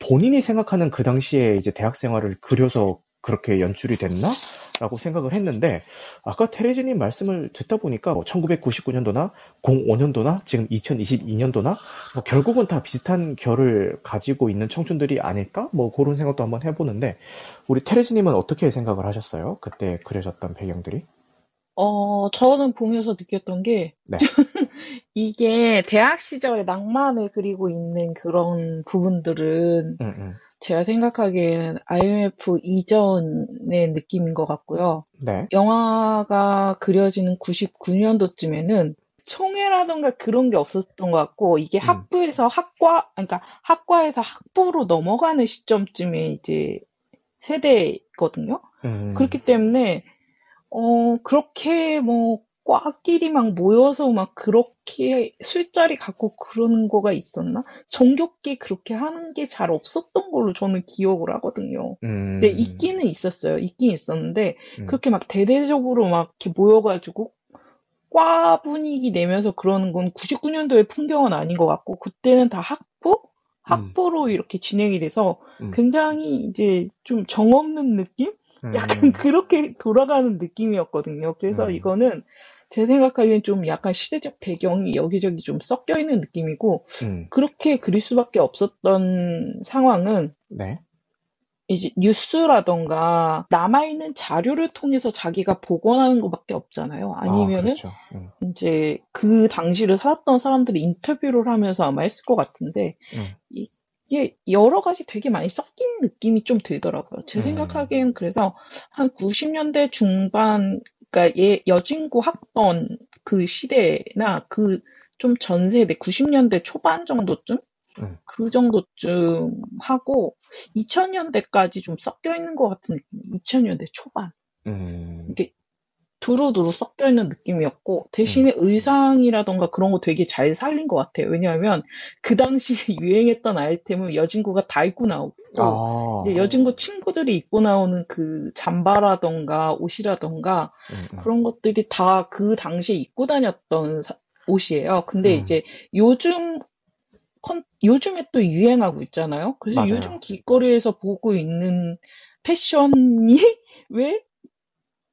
본인이 생각하는 그 당시에 이제 대학 생활을 그려서 그렇게 연출이 됐나? 라고 생각을 했는데, 아까 테레즈님 말씀을 듣다 보니까 뭐 1999년도나 05년도나 지금 2022년도나 뭐 결국은 다 비슷한 결을 가지고 있는 청춘들이 아닐까? 뭐 그런 생각도 한번 해보는데, 우리 테레즈님은 어떻게 생각을 하셨어요? 그때 그려졌던 배경들이? 어, 저는 보면서 느꼈던 게, 네. 이게 대학 시절의 낭만을 그리고 있는 그런 부분들은 음, 음. 제가 생각하기엔 IMF 이전의 느낌인 것 같고요. 네. 영화가 그려지는 99년도쯤에는 총회라던가 그런 게 없었던 것 같고, 이게 음. 학부에서 학과, 그러니까 학과에서 학부로 넘어가는 시점쯤에 이제 세대거든요. 음. 그렇기 때문에 어 그렇게 뭐 과끼리 막 모여서 막 그렇게 술자리 갖고 그러는 거가 있었나? 정겹게 그렇게 하는 게 잘 없었던 걸로 저는 기억을 하거든요. 음. 근데 있기는 있었어요. 있긴 있었는데 음. 그렇게 막 대대적으로 막 이렇게 모여가지고 과 분위기 내면서 그러는 건 99년도의 풍경은 아닌 것 같고 그때는 다 학부? 학부로 이렇게 진행이 돼서 음. 굉장히 이제 좀 정 없는 느낌? 음. 약간 그렇게 돌아가는 느낌이었거든요. 그래서 음. 이거는 제 생각하기엔 좀 약간 시대적 배경이 여기저기 좀 섞여 있는 느낌이고, 음. 그렇게 그릴 수밖에 없었던 상황은 네. 이제 뉴스라던가 남아있는 자료를 통해서 자기가 복원하는 것밖에 없잖아요. 아, 아니면은 그렇죠. 음. 이제 그 당시를 살았던 사람들이 인터뷰를 하면서 아마 했을 것 같은데, 음. 이게 여러 가지 되게 많이 섞인 느낌이 좀 들더라고요. 제 음. 생각하기엔 그래서 한 90년대 중반, 그러니까 얘 여진구 학번 그 시대나 그 좀 전 세대 90년대 초반 정도쯤? 음. 그 정도쯤 하고 2000년대까지 좀 섞여 있는 것 같은 느낌. 2000년대 초반. 음. 이게 두루두루 섞여 있는 느낌이었고 대신에 의상이라던가 그런 거 되게 잘 살린 것 같아요. 왜냐하면 그 당시에 유행했던 아이템을 여진구가 다 입고 나오고 아. 이제 여진구 친구들이 입고 나오는 그 잠바라던가 옷이라던가 음, 음. 그런 것들이 다 그 당시에 입고 다녔던 사- 옷이에요. 근데 음. 이제 요즘 컨- 요즘에 또 유행하고 있잖아요. 그래서 맞아요. 요즘 길거리에서 보고 있는 패션이 왜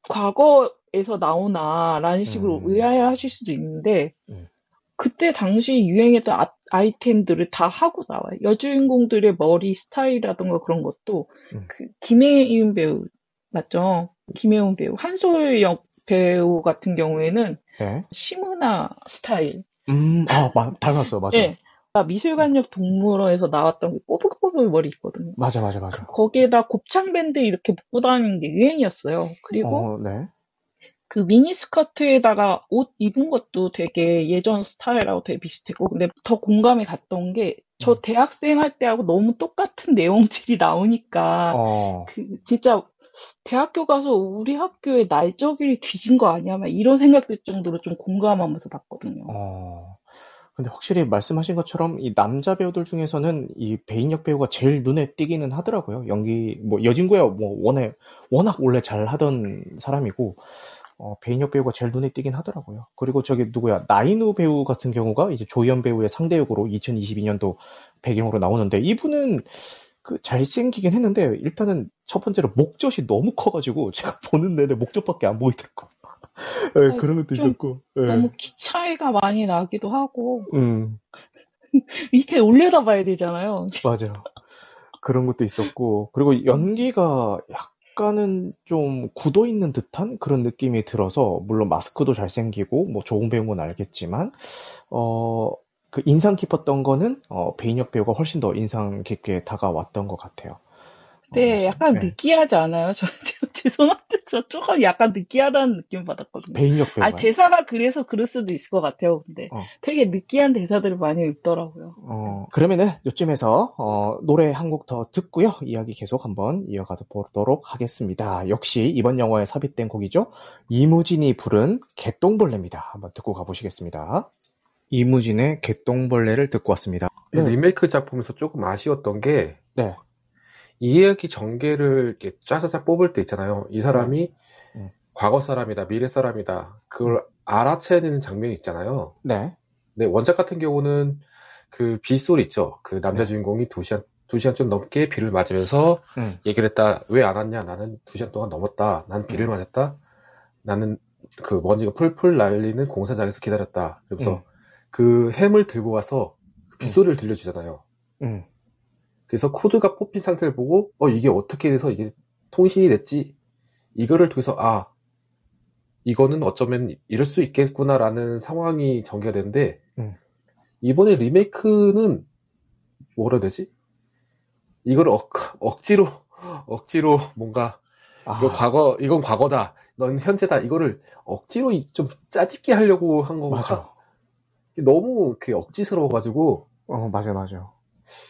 과거 에서 나오나라는 식으로 음. 의아해하실 수도 있는데 음. 그때 당시 유행했던 아, 아이템들을 다 하고 나와요. 여주인공들의 머리 스타일이라던가 그런 것도 음. 그 김혜윤 배우 맞죠? 김혜윤 배우 한솔 역 배우 같은 경우에는 네. 심은하 스타일. 음, 아, 마, 닮았어, 맞아. 예. 아, 미술관역 동물원에서 나왔던 그 꼬불꼬불 머리 있거든요. 맞아, 맞아, 맞아. 거기에다 곱창 밴드 이렇게 묶고 다니는 게 유행이었어요. 그리고 어, 네. 그 미니스커트에다가 옷 입은 것도 되게 예전 스타일하고 되게 비슷했고, 근데 더 공감이 갔던 게, 저 음. 대학생 할 때하고 너무 똑같은 내용들이 나오니까, 어, 그, 진짜, 대학교 가서 우리 학교에 날짜길이 뒤진 거 아니야? 막 이런 생각 들 정도로 좀 공감하면서 봤거든요. 어. 근데 확실히 말씀하신 것처럼 이 남자 배우들 중에서는 이 배인혁 배우가 제일 눈에 띄기는 하더라고요. 연기, 뭐, 여진구야, 뭐, 워낙, 워낙 원래 잘 하던 사람이고, 어, 배인혁 배우가 제일 눈에 띄긴 하더라고요. 그리고 저기 누구야, 나인우 배우 같은 경우가 이제 조연 배우의 상대역으로 2022년도 배경으로 나오는데, 이분은 그 잘생기긴 했는데, 일단은 첫 번째로 목젖이 너무 커가지고, 제가 보는 내내 목젖밖에 안 보이더라고. 예, 어, 그런 것도 좀 있었고, 예. 너무 키 차이가 많이 나기도 하고, 음. 밑에 올려다 봐야 되잖아요. 맞아요. 그런 것도 있었고, 그리고 연기가 약간은 좀 굳어 있는 듯한 그런 느낌이 들어서, 물론 마스크도 잘생기고, 뭐 좋은 배우인 건 알겠지만, 어, 그 인상 깊었던 거는, 어, 배인혁 배우가 훨씬 더 인상 깊게 다가왔던 것 같아요. 네, 그래서, 약간 네. 느끼하지 않아요? 저, 저 죄송한데 저 조금 약간 느끼하다는 느낌 받았거든요. 배인력 배우. 아 대사가 그래서 그럴 수도 있을 것 같아요. 근데 어. 되게 느끼한 대사들을 많이 읽더라고요. 어, 그러면은 요쯤에서 어, 노래 한 곡 더 듣고요. 이야기 계속 한번 이어가서 보도록 하겠습니다. 역시 이번 영화에 삽입된 곡이죠. 이무진이 부른 개똥벌레입니다. 한번 듣고 가보시겠습니다. 이무진의 개똥벌레를 듣고 왔습니다. 네. 리메이크 작품에서 조금 아쉬웠던 게, 네. 이야기 전개를 이렇게 짜자작 뽑을 때 있잖아요. 이 사람이 음. 과거 사람이다, 미래 사람이다. 그걸 알아채는 장면이 있잖아요. 네. 네, 원작 같은 경우는 그 빗소리 있죠. 그 남자 네. 주인공이 두 시간, 두 시간 좀 넘게 비를 맞으면서 음. 얘기를 했다. 왜 안 왔냐? 나는 두 시간 동안 넘었다. 난 비를 음. 맞았다. 나는 그 먼지가 풀풀 날리는 공사장에서 기다렸다. 그래서 음. 그 햄을 들고 와서 그 빗소리를 들려주잖아요. 음. 그래서 코드가 뽑힌 상태를 보고, 어, 이게 어떻게 돼서 이게 통신이 됐지? 이거를 통해서, 아, 이거는 어쩌면 이럴 수 있겠구나라는 상황이 전개가 되는데, 음. 이번에 리메이크는, 뭐라 해야 되지? 이걸 억, 억지로, 억지로 뭔가, 아, 이거 과거, 이건 과거다. 넌 현재다. 이거를 억지로 이- 좀 짜집게 하려고 한 건가? 맞아. 너무 그 억지스러워가지고, 어, 맞아, 맞아.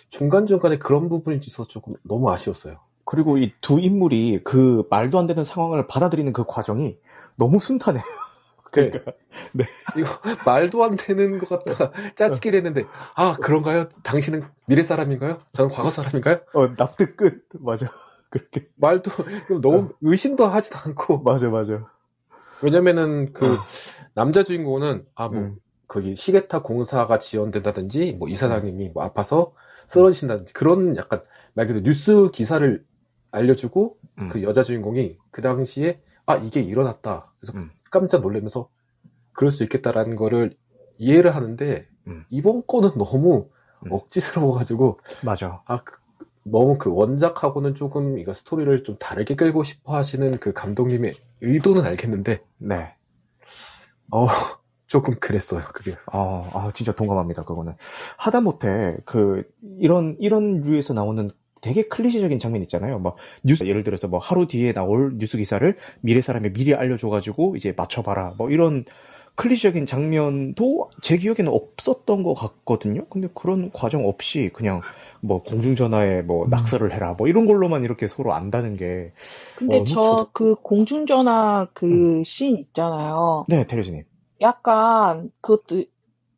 중간중간에 그런 부분이 있어서 조금 너무 아쉬웠어요. 그리고 이 두 인물이 그 말도 안 되는 상황을 받아들이는 그 과정이 너무 순탄해. 그러니까 이거 말도 안 되는 것 같다가 짜집기를 했는데 아 그런가요? 당신은 미래 사람인가요? 저는 과거 사람인가요? 어, 납득 끝. 맞아. 그렇게. 말도 너무 의심도 하지도 않고 맞아, 맞아. 왜냐면은 그 남자 주인공은 아뭐 음. 거기 시계탑 공사가 지연된다든지 뭐 이사장님이 뭐 아파서 쓰러지신다든지 그런 약간 말 그대로 뉴스 기사를 알려주고 음. 그 여자 주인공이 그 당시에 아 이게 일어났다 그래서 음. 깜짝 놀라면서 그럴 수 있겠다라는 거를 이해를 하는데 음. 이번 거는 너무 음. 억지스러워가지고 맞아. 아 그- 너무 그 원작하고는 조금 이거 스토리를 좀 다르게 끌고 싶어 하시는 그 감독님의 의도는 알겠는데 네. 어 조금 그랬어요 그게 어, 아, 진짜 동감합니다, 그거는. 하다못해, 그, 이런, 이런 류에서 나오는 되게 클리셰적인 장면 있잖아요. 뭐, 뉴스, 예를 들어서 뭐, 하루 뒤에 나올 뉴스 기사를 미래 사람에 미리 알려줘가지고, 이제 맞춰봐라. 뭐, 이런 클리셰적인 장면도 제 기억에는 없었던 것 같거든요. 근데 그런 과정 없이 그냥, 뭐, 공중전화에 뭐, 낙서를 해라. 뭐, 이런 걸로만 이렇게 서로 안다는 게. 근데 어, 저그 공중전화 그씬 있잖아요. 네, 테레지님. 약간 그것도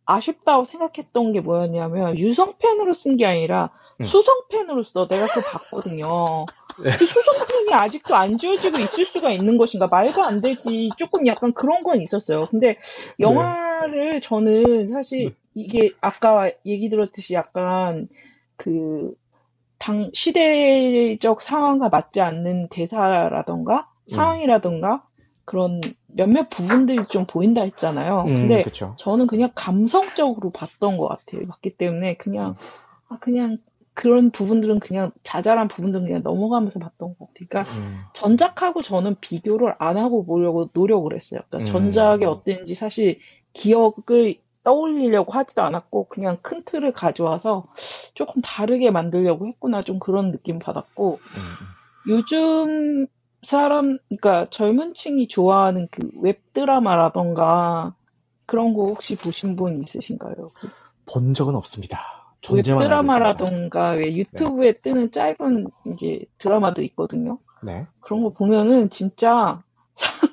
아쉽다고 생각했던 게 뭐였냐면 유성펜으로 쓴 게 아니라 음. 수성펜으로 써. 내가 그거 봤거든요. 네. 그 수성펜이 아직도 안 지워지고 있을 수가 있는 것인가? 말도 안 되지. 조금 약간 그런 건 있었어요. 근데 영화를 저는 사실 이게 아까 얘기 들었듯이 약간 그 당, 시대적 상황과 맞지 않는 대사라던가 상황이라던가 그런 몇몇 부분들이 좀 보인다 했잖아요. 음, 근데 그쵸. 저는 그냥 감성적으로 봤던 것 같아요. 봤기 때문에 그냥 아 그냥 그런 부분들은 그냥 자잘한 부분들은 그냥 넘어가면서 봤던 것 같아요. 그러니까 음, 전작하고 저는 비교를 안 하고 보려고 노력을 했어요. 그러니까 음. 전작이 어땠는지 사실 기억을 떠올리려고 하지도 않았고 그냥 큰 틀을 가져와서 조금 다르게 만들려고 했구나 좀 그런 느낌 받았고 음, 요즘 사람, 그러니까 젊은 층이 좋아하는 그 웹드라마라던가 그런 거 혹시 보신 분 있으신가요? 그본 적은 없습니다. 존재만. 웹드라마라던가 왜 유튜브에 뜨는 짧은 이제 드라마도 있거든요. 네. 그런 거 보면은 진짜 상-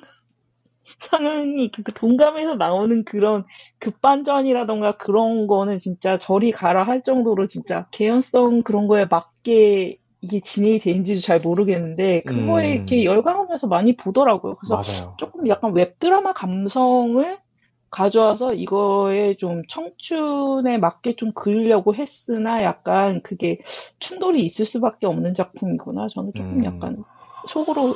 상황이 그 동감에서 나오는 그런 급반전이라던가 그런 거는 진짜 저리 가라 할 정도로 진짜 개연성 그런 거에 맞게 이게 진행이 되는지도 잘 모르겠는데 그거에 음. 이렇게 열광하면서 많이 보더라고요. 그래서 맞아요. 조금 약간 웹드라마 감성을 가져와서 이거에 좀 청춘에 맞게 좀 그리려고 했으나 약간 그게 충돌이 있을 수밖에 없는 작품이구나. 저는 조금 음. 약간 속으로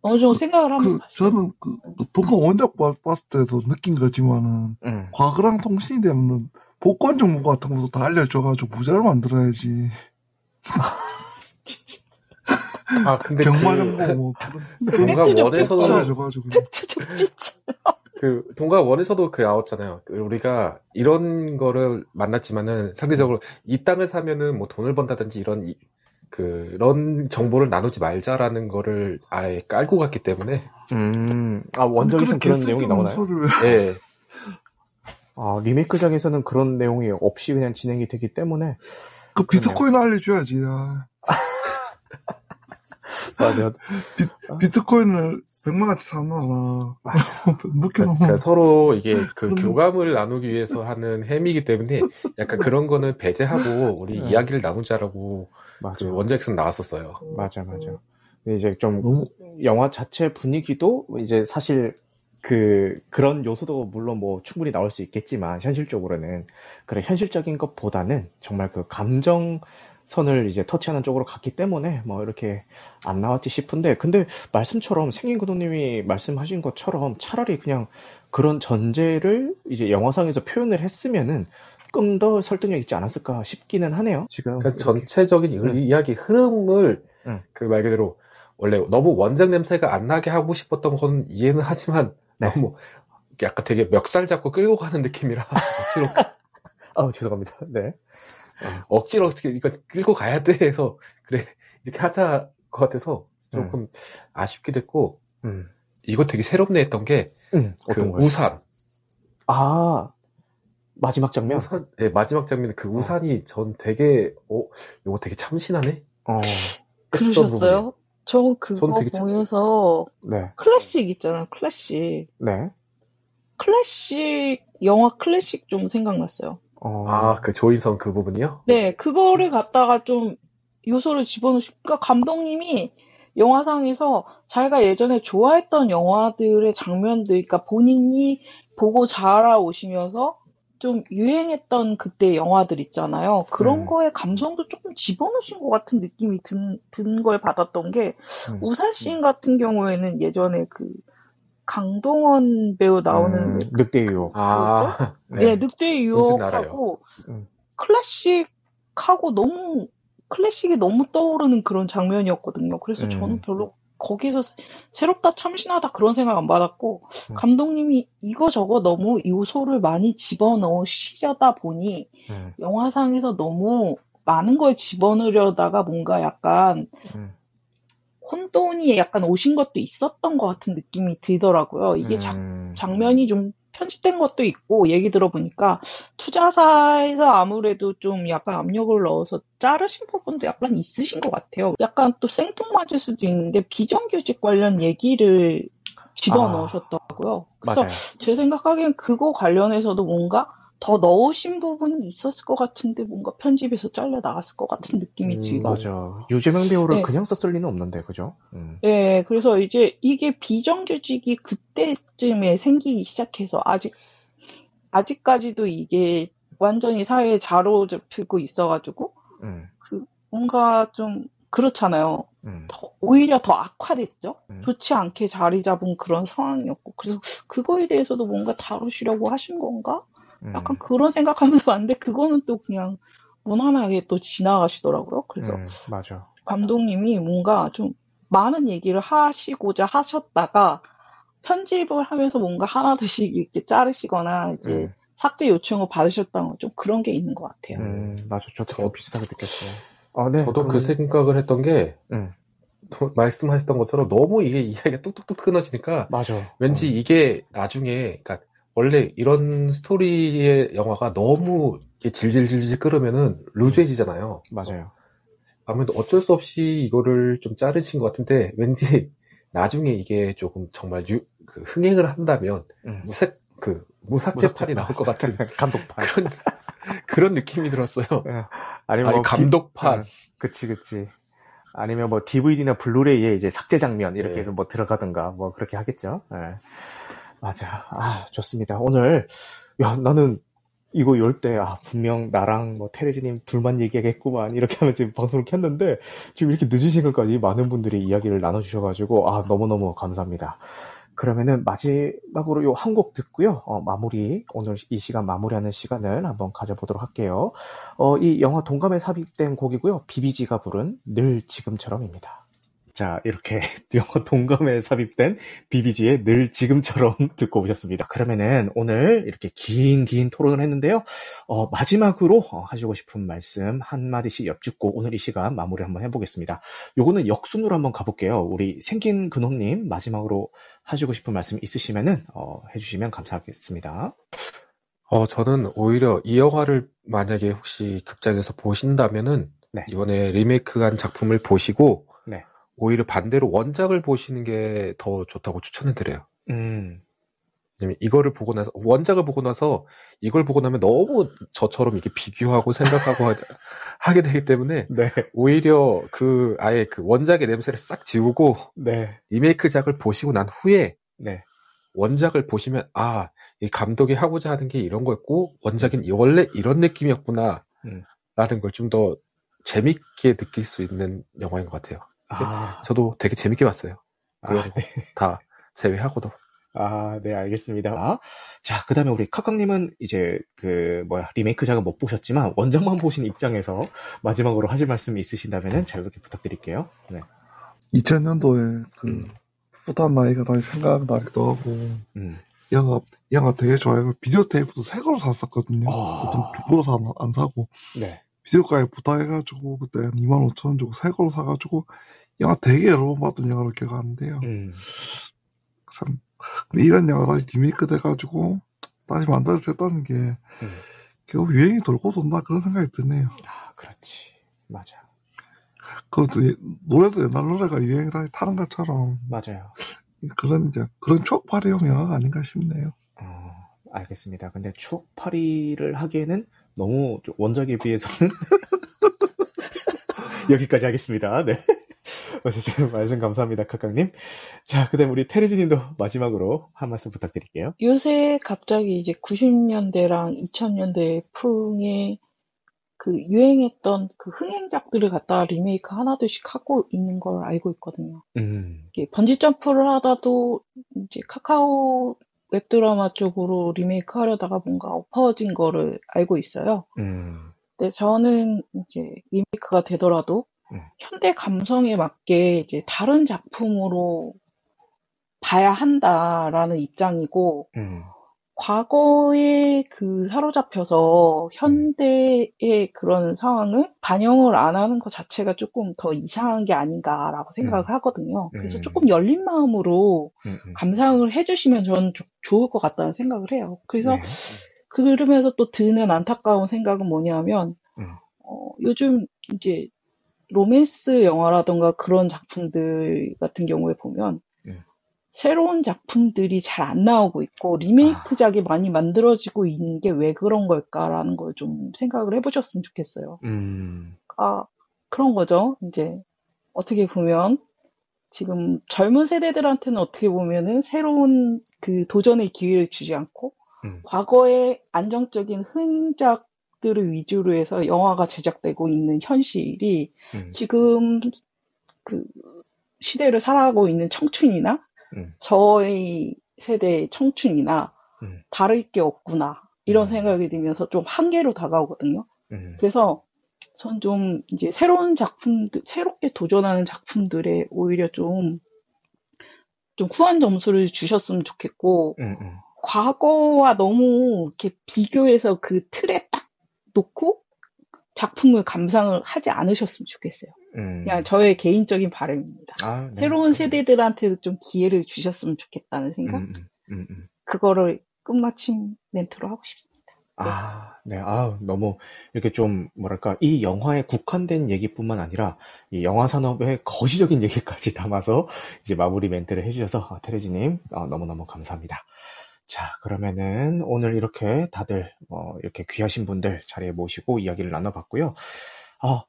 어느 정도 생각을 하면서 그, 봤어요. 저는 그, 동감 원작 봤- 봤을 때도 느낀 거지만은, 음. 과거랑 통신이 되면 복권 정보 같은 것도 다 알려줘가지고 부자를 만들어야지. 아 근데 경마 그, 정보 뭐, 동감 팩트죠, 원작에서도 팩트. 좀 삐치. 그 동감 원작에서도 그 나왔잖아요. 그 우리가 이런 거를 만났지만은 상대적으로 이 땅을 사면은 뭐 돈을 번다든지 이런 이- 그런 정보를 나누지 말자라는 거를 아예 깔고 갔기 때문에 음, 아, 원작에서는 그런 내용이 나오나요? 소리를 예 아, 리메이크작에서는 그런 내용이 없이 그냥 진행이 되기 때문에. 그 비트코인 알려줘야지. 아. 맞아요. 비트코인을 100만 원치 사놔라. 묶여놓으면. 그러니까 서로 이게 그 교감을 나누기 위해서 하는 햄이기 때문에 약간 그런 거는 배제하고 우리 네. 이야기를 나누자라고 맞아. 그 원작에서는 나왔었어요. 맞아, 맞아. 이제 좀 너무, 영화 자체 분위기도 이제 사실 그 그런 요소도 물론 뭐 충분히 나올 수 있겠지만 현실적으로는 그래 현실적인 것보다는 정말 그 감정 선을 이제 터치하는 쪽으로 갔기 때문에 뭐 이렇게 안 나왔지 싶은데 근데 말씀처럼 생긴 그도님이 말씀하신 것처럼 차라리 그냥 그런 전제를 이제 영화상에서 표현을 했으면은 조금 더 설득력 있지 않았을까 싶기는 하네요. 지금 그러니까. 전체적인 이- 응. 이야기 흐름을 응. 그말 그대로 원래 너무 원작 냄새가 안 나게 하고 싶었던 건 이해는 하지만 네. 너무 약간 되게 멱살 잡고 끌고 가는 느낌이라 억지로 아 죄송합니다. 네. 억지로 어떻게 이거 끌고 가야 돼 해서 그래 이렇게 하자 것 같아서 조금 아쉽게 됐고 음. 이거 되게 새롭네 했던 게그 음, 어떤 거요? 우산 아, 마지막 장면? 우산 예, 마지막 장면 그 우산이 전 되게 어 이거 되게 참신하네 어, 그러셨어요? 저 그거 전 되게 참- 보면서 네, 클래식 있잖아요. 클래식. 네. 클래식 영화 클래식 좀 생각났어요. 어, 아 그 조인성 그 부분이요 네, 그거를 갖다가 좀 요소를 집어넣으시니까 그러니까 감독님이 영화상에서 자기가 예전에 좋아했던 영화들의 장면들, 그러니까 본인이 보고 자라오시면서 좀 유행했던 그때 영화들 있잖아요. 그런 음. 거에 감성도 조금 집어넣으신 것 같은 느낌이 든, 든걸 받았던 게, 음. 우산씬 같은 경우에는 예전에 그, 강동원 배우 나오는 음, 그 늑대 유혹. 아 네, 뭔지 알아요. 유혹하고 음. 클래식하고 너무 클래식이 너무 떠오르는 그런 장면이었거든요. 그래서 음. 저는 별로 거기서 새- 새롭다 참신하다 그런 생각 안 받았고 음. 감독님이 이거 저거 너무 요소를 많이 집어넣으시려다 보니 음, 영화상에서 너무 많은 걸 집어넣으려다가 뭔가 약간 음, 혼돈이 약간 오신 것도 있었던 것 같은 느낌이 들더라고요. 이게 장- 음, 장면이 좀 편집된 것도 있고 얘기 들어보니까 투자사에서 아무래도 좀 약간 압력을 넣어서 자르신 부분도 약간 있으신 것 같아요. 약간 또 생뚱맞을 수도 있는데 비정규직 관련 얘기를 집어넣으셨더라고요. 그래서 맞아요. 제 생각하기엔 그거 관련해서도 뭔가 더 넣으신 부분이 있었을 것 같은데 뭔가 편집에서 잘려 나갔을 것 같은 느낌이 음, 들고 맞아. 유재명 배우를 네. 그냥 썼을 리는 없는데, 그죠? 음, 네, 그래서 이제 이게 비정규직이 그때쯤에 생기기 시작해서 아직, 아직까지도 이게 완전히 사회에 자로 잡히고 있어가지고, 음, 그, 뭔가 좀, 그렇잖아요. 음, 더, 오히려 더 악화됐죠? 음. 좋지 않게 자리 잡은 그런 상황이었고, 그래서 그거에 대해서도 뭔가 다루시려고 하신 건가? 음, 약간 그런 생각하면서 봤는데, 그거는 또 그냥 무난하게 또 지나가시더라고요. 그래서 음, 맞아. 감독님이 뭔가 좀 많은 얘기를 하시고자 하셨다가 편집을 하면서 뭔가 하나둘씩 이렇게 자르시거나 이제 음, 삭제 요청을 받으셨다는 건 좀 그런 게 있는 것 같아요. 음, 맞아. 저도 저- 좀 비슷하게 느꼈어요. 아, 네. 저도 그 그러면- 생각을 했던 게 음, 또 말씀하셨던 것처럼 너무 이게 이야기가 뚝뚝뚝 끊어지니까 맞아. 왠지 이게 나중에 그러니까 원래 이런 스토리의 영화가 너무 질질질질 끓으면은 루즈해지잖아요. 음, 맞아요. 아무래도 어쩔 수 없이 이거를 좀 자르신 것 같은데 왠지 나중에 이게 조금 정말 유, 그 흥행을 한다면 음. 무색 그 무삭제판이 나올 것 같은 감독판. 그런 그런 느낌이 들었어요. 아니면 아니 뭐 감독판 기- 음, 그치, 그치. 아니면 뭐 DVD나 블루레이에 이제 삭제 장면 이렇게 네. 해서 뭐 들어가든가 뭐 그렇게 하겠죠. 예. 맞아. 아, 좋습니다. 오늘 야, 나는 이거 열 때, 아, 분명 나랑 뭐 테레지님 둘만 얘기하겠구만, 이렇게 하면서 방송을 켰는데, 지금 이렇게 늦은 시간까지 많은 분들이 이야기를 나눠주셔가지고, 아, 너무너무 감사합니다. 그러면은 마지막으로 요 한 곡 듣고요, 어, 마무리, 오늘 이 시간 마무리하는 시간을 한번 가져보도록 할게요. 어, 이 영화 동감에 삽입된 곡이고요, 비비지가 부른 늘 지금처럼입니다. 자, 이렇게 영화 동감에 삽입된 BBG의 늘 지금처럼 듣고 오셨습니다. 그러면은 오늘 이렇게 긴, 긴 토론을 했는데요. 어, 마지막으로 어, 하시고 싶은 말씀 한마디씩 엽죽고 오늘 이 시간 마무리 한번 해보겠습니다. 요거는 역순으로 한번 가볼게요. 우리 생긴 근홍님 마지막으로 하시고 싶은 말씀 있으시면은, 어, 해주시면 감사하겠습니다. 어, 저는 오히려 이 영화를 만약에 혹시 극장에서 보신다면은 네. 이번에 리메이크한 작품을 보시고 네. 오히려 반대로 원작을 보시는 게 더 좋다고 추천을 드려요. 음, 왜냐면 이거를 보고 나서 원작을 보고 나서 이걸 보고 나면 너무 저처럼 이렇게 비교하고 생각하고 하- 하게 되기 때문에 네, 오히려 그 아예 그 원작의 냄새를 싹 지우고 네, 리메이크작을 보시고 난 후에 네. 원작을 보시면 아, 이 감독이 하고자 하는 게 이런 거였고 원작은 이- 원래 이런 느낌이었구나 음. 라는 걸 좀 더 재밌게 느낄 수 있는 영화인 것 같아요. 아, 저도 되게 재밌게 봤어요. 아, 네. 다 제외하고도. 아, 네, 알겠습니다. 아, 자, 그 다음에 우리 카카님은 이제 그, 뭐야, 리메이크작은 못 보셨지만 원작만 보신 입장에서 마지막으로 하실 말씀이 있으신다면은 자유롭게 부탁드릴게요. 네. 2000년도에 그 음. 부탄 나이가 다시 생각나기도 하고 음. 이 영화 이 영화 되게 좋아요. 비디오 테이프도 새 거로 샀었거든요. 아. 보통 중고로 사, 안 사고 네. 비디오가에 부탁해가지고 그때 한 2만 5천 원 주고 새 거로 사가지고 이 영화 되게 여러 번 봤던 영화로 기억하는데요. 음. 참 근데 이런 영화가 다시 리메이크 돼가지고 다시 만들어졌다는 게 음. 결국 유행이 돌고 돈다 그런 생각이 드네요. 아, 그렇지. 맞아. 그것도 예- 노래도 옛날 노래가 유행이 다시 타는 것처럼 맞아요. 그런 이제 그런 추억팔이용 영화가 아닌가 싶네요. 어, 알겠습니다. 근데 추억팔이를 하기에는 너무 좀 원작에 비해서는 여기까지 하겠습니다. 네. 어쨌든 말씀 감사합니다, 카카님. 자, 그 다음 우리 테레즈님도 마지막으로 한 말씀 부탁드릴게요. 요새 갑자기 이제 90년대랑 2000년대 풍의 그 유행했던 그 흥행작들을 갖다 리메이크 하나둘씩 하고 있는 걸 알고 있거든요. 음, 번지 점프를 하다도 이제 카카오 웹드라마 쪽으로 리메이크 하려다가 뭔가 엎어진 거를 알고 있어요. 음, 근데 저는 이제 리메이크가 되더라도 음. 현대 감성에 맞게 이제 다른 작품으로 봐야 한다라는 입장이고 음, 과거에 그 사로잡혀서 현대의 그런 상황을 반영을 안 하는 것 자체가 조금 더 이상한 게 아닌가라고 생각을 하거든요. 그래서 음. 조금 열린 마음으로 음, 음. 감상을 해주시면 저는 조- 좋을 것 같다는 생각을 해요. 그래서 네. 그러면서 또 드는 안타까운 생각은 뭐냐면, 음. 어, 요즘 이제 로맨스 영화라던가 그런 작품들 같은 경우에 보면, 음. 새로운 작품들이 잘 안 나오고 있고, 아. 리메이크작이 많이 만들어지고 있는 게 왜 그런 걸까라는 걸 좀 생각을 해보셨으면 좋겠어요. 음, 아, 그런 거죠. 이제, 어떻게 보면, 지금 젊은 세대들한테는 어떻게 보면은 새로운 그 도전의 기회를 주지 않고, 음. 과거의 안정적인 흥작들을 위주로 해서 영화가 제작되고 있는 현실이 음, 지금 그 시대를 살아가고 있는 청춘이나 음. 저희 세대의 청춘이나 음. 다를 게 없구나. 이런 음. 생각이 들면서 좀 한계로 다가오거든요. 음, 그래서 전 좀 이제 새로운 작품들, 새롭게 도전하는 작품들에 오히려 좀, 좀 후한 점수를 주셨으면 좋겠고. 과거와 너무 이렇게 비교해서 그 틀에 딱 놓고 작품을 감상을 하지 않으셨으면 좋겠어요. 음. 그냥 저의 개인적인 바람입니다. 아, 네. 새로운 세대들한테도 좀 기회를 주셨으면 좋겠다는 생각? 음, 음, 음, 음. 그거를 끝마침 멘트로 하고 싶습니다. 아, 네. 아, 너무 이렇게 좀 뭐랄까 이 영화에 국한된 얘기뿐만 아니라 이 영화 산업의 거시적인 얘기까지 담아서 이제 마무리 멘트를 해주셔서 아, 테레지님 아, 너무너무 감사합니다. 자, 그러면은 오늘 이렇게 다들 어, 이렇게 귀하신 분들 자리에 모시고 이야기를 나눠봤고요. 아,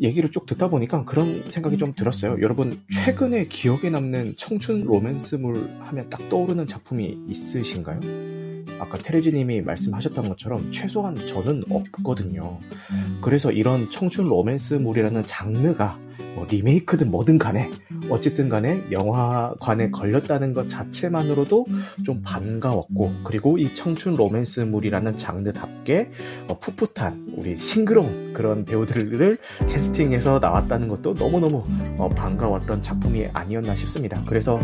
얘기를 쭉 듣다 보니까 그런 생각이 좀 들었어요. 여러분 최근에 기억에 남는 청춘 로맨스물 하면 딱 떠오르는 작품이 있으신가요? 아까 테레지님이 말씀하셨던 것처럼 최소한 저는 없거든요. 그래서 이런 청춘 로맨스물이라는 장르가 뭐 리메이크든 뭐든 간에 어쨌든 간에 영화관에 걸렸다는 것 자체만으로도 좀 반가웠고 그리고 이 청춘 로맨스물이라는 장르답게 어, 풋풋한 우리 싱그러운 그런 배우들을 캐스팅해서 나왔다는 것도 너무너무 어, 반가웠던 작품이 아니었나 싶습니다. 그래서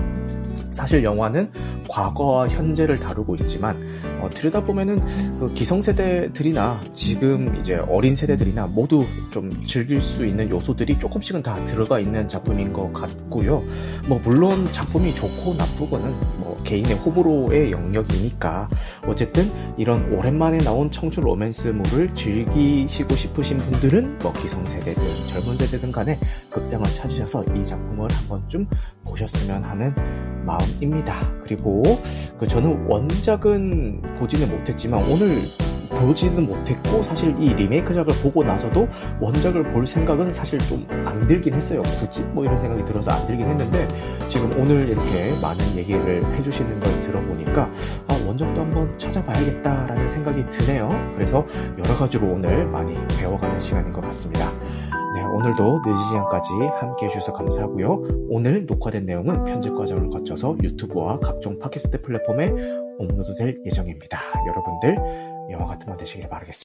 사실 영화는 과거와 현재를 다루고 있지만 어, 들여다보면은 그 기성세대들이나 지금 이제 어린 세대들이나 모두 좀 즐길 수 있는 요소들이 조금씩은 다 들어가 있는 작품인 것 같고요. 뭐 물론 작품이 좋고 나쁘고는 뭐 개인의 호불호의 영역이니까 어쨌든 이런 오랜만에 나온 청춘 로맨스물을 즐기시고 싶으신 분들은 뭐 기성세대든 젊은 세대든 간에 극장을 찾으셔서 이 작품을 한 번쯤 보셨으면 하는 마음입니다. 그리고 그 저는 원작은 보지는 못했지만 오늘 보지는 못했고 사실 이 리메이크작을 보고 나서도 원작을 볼 생각은 사실 좀 안 들긴 했어요. 굳이 뭐 이런 생각이 들어서 안 들긴 했는데 지금 오늘 이렇게 많은 얘기를 해주시는 걸 들어보니까 아, 원작도 한번 찾아봐야겠다라는 생각이 드네요. 그래서 여러 가지로 오늘 많이 배워가는 시간인 것 같습니다. 네, 오늘도 늦은 시간까지 함께 해주셔서 감사하고요. 오늘 녹화된 내용은 편집 과정을 거쳐서 유튜브와 각종 팟캐스트 플랫폼에 업로드될 예정입니다. 여러분들 영화 같은 번 되시길 바라겠습니다.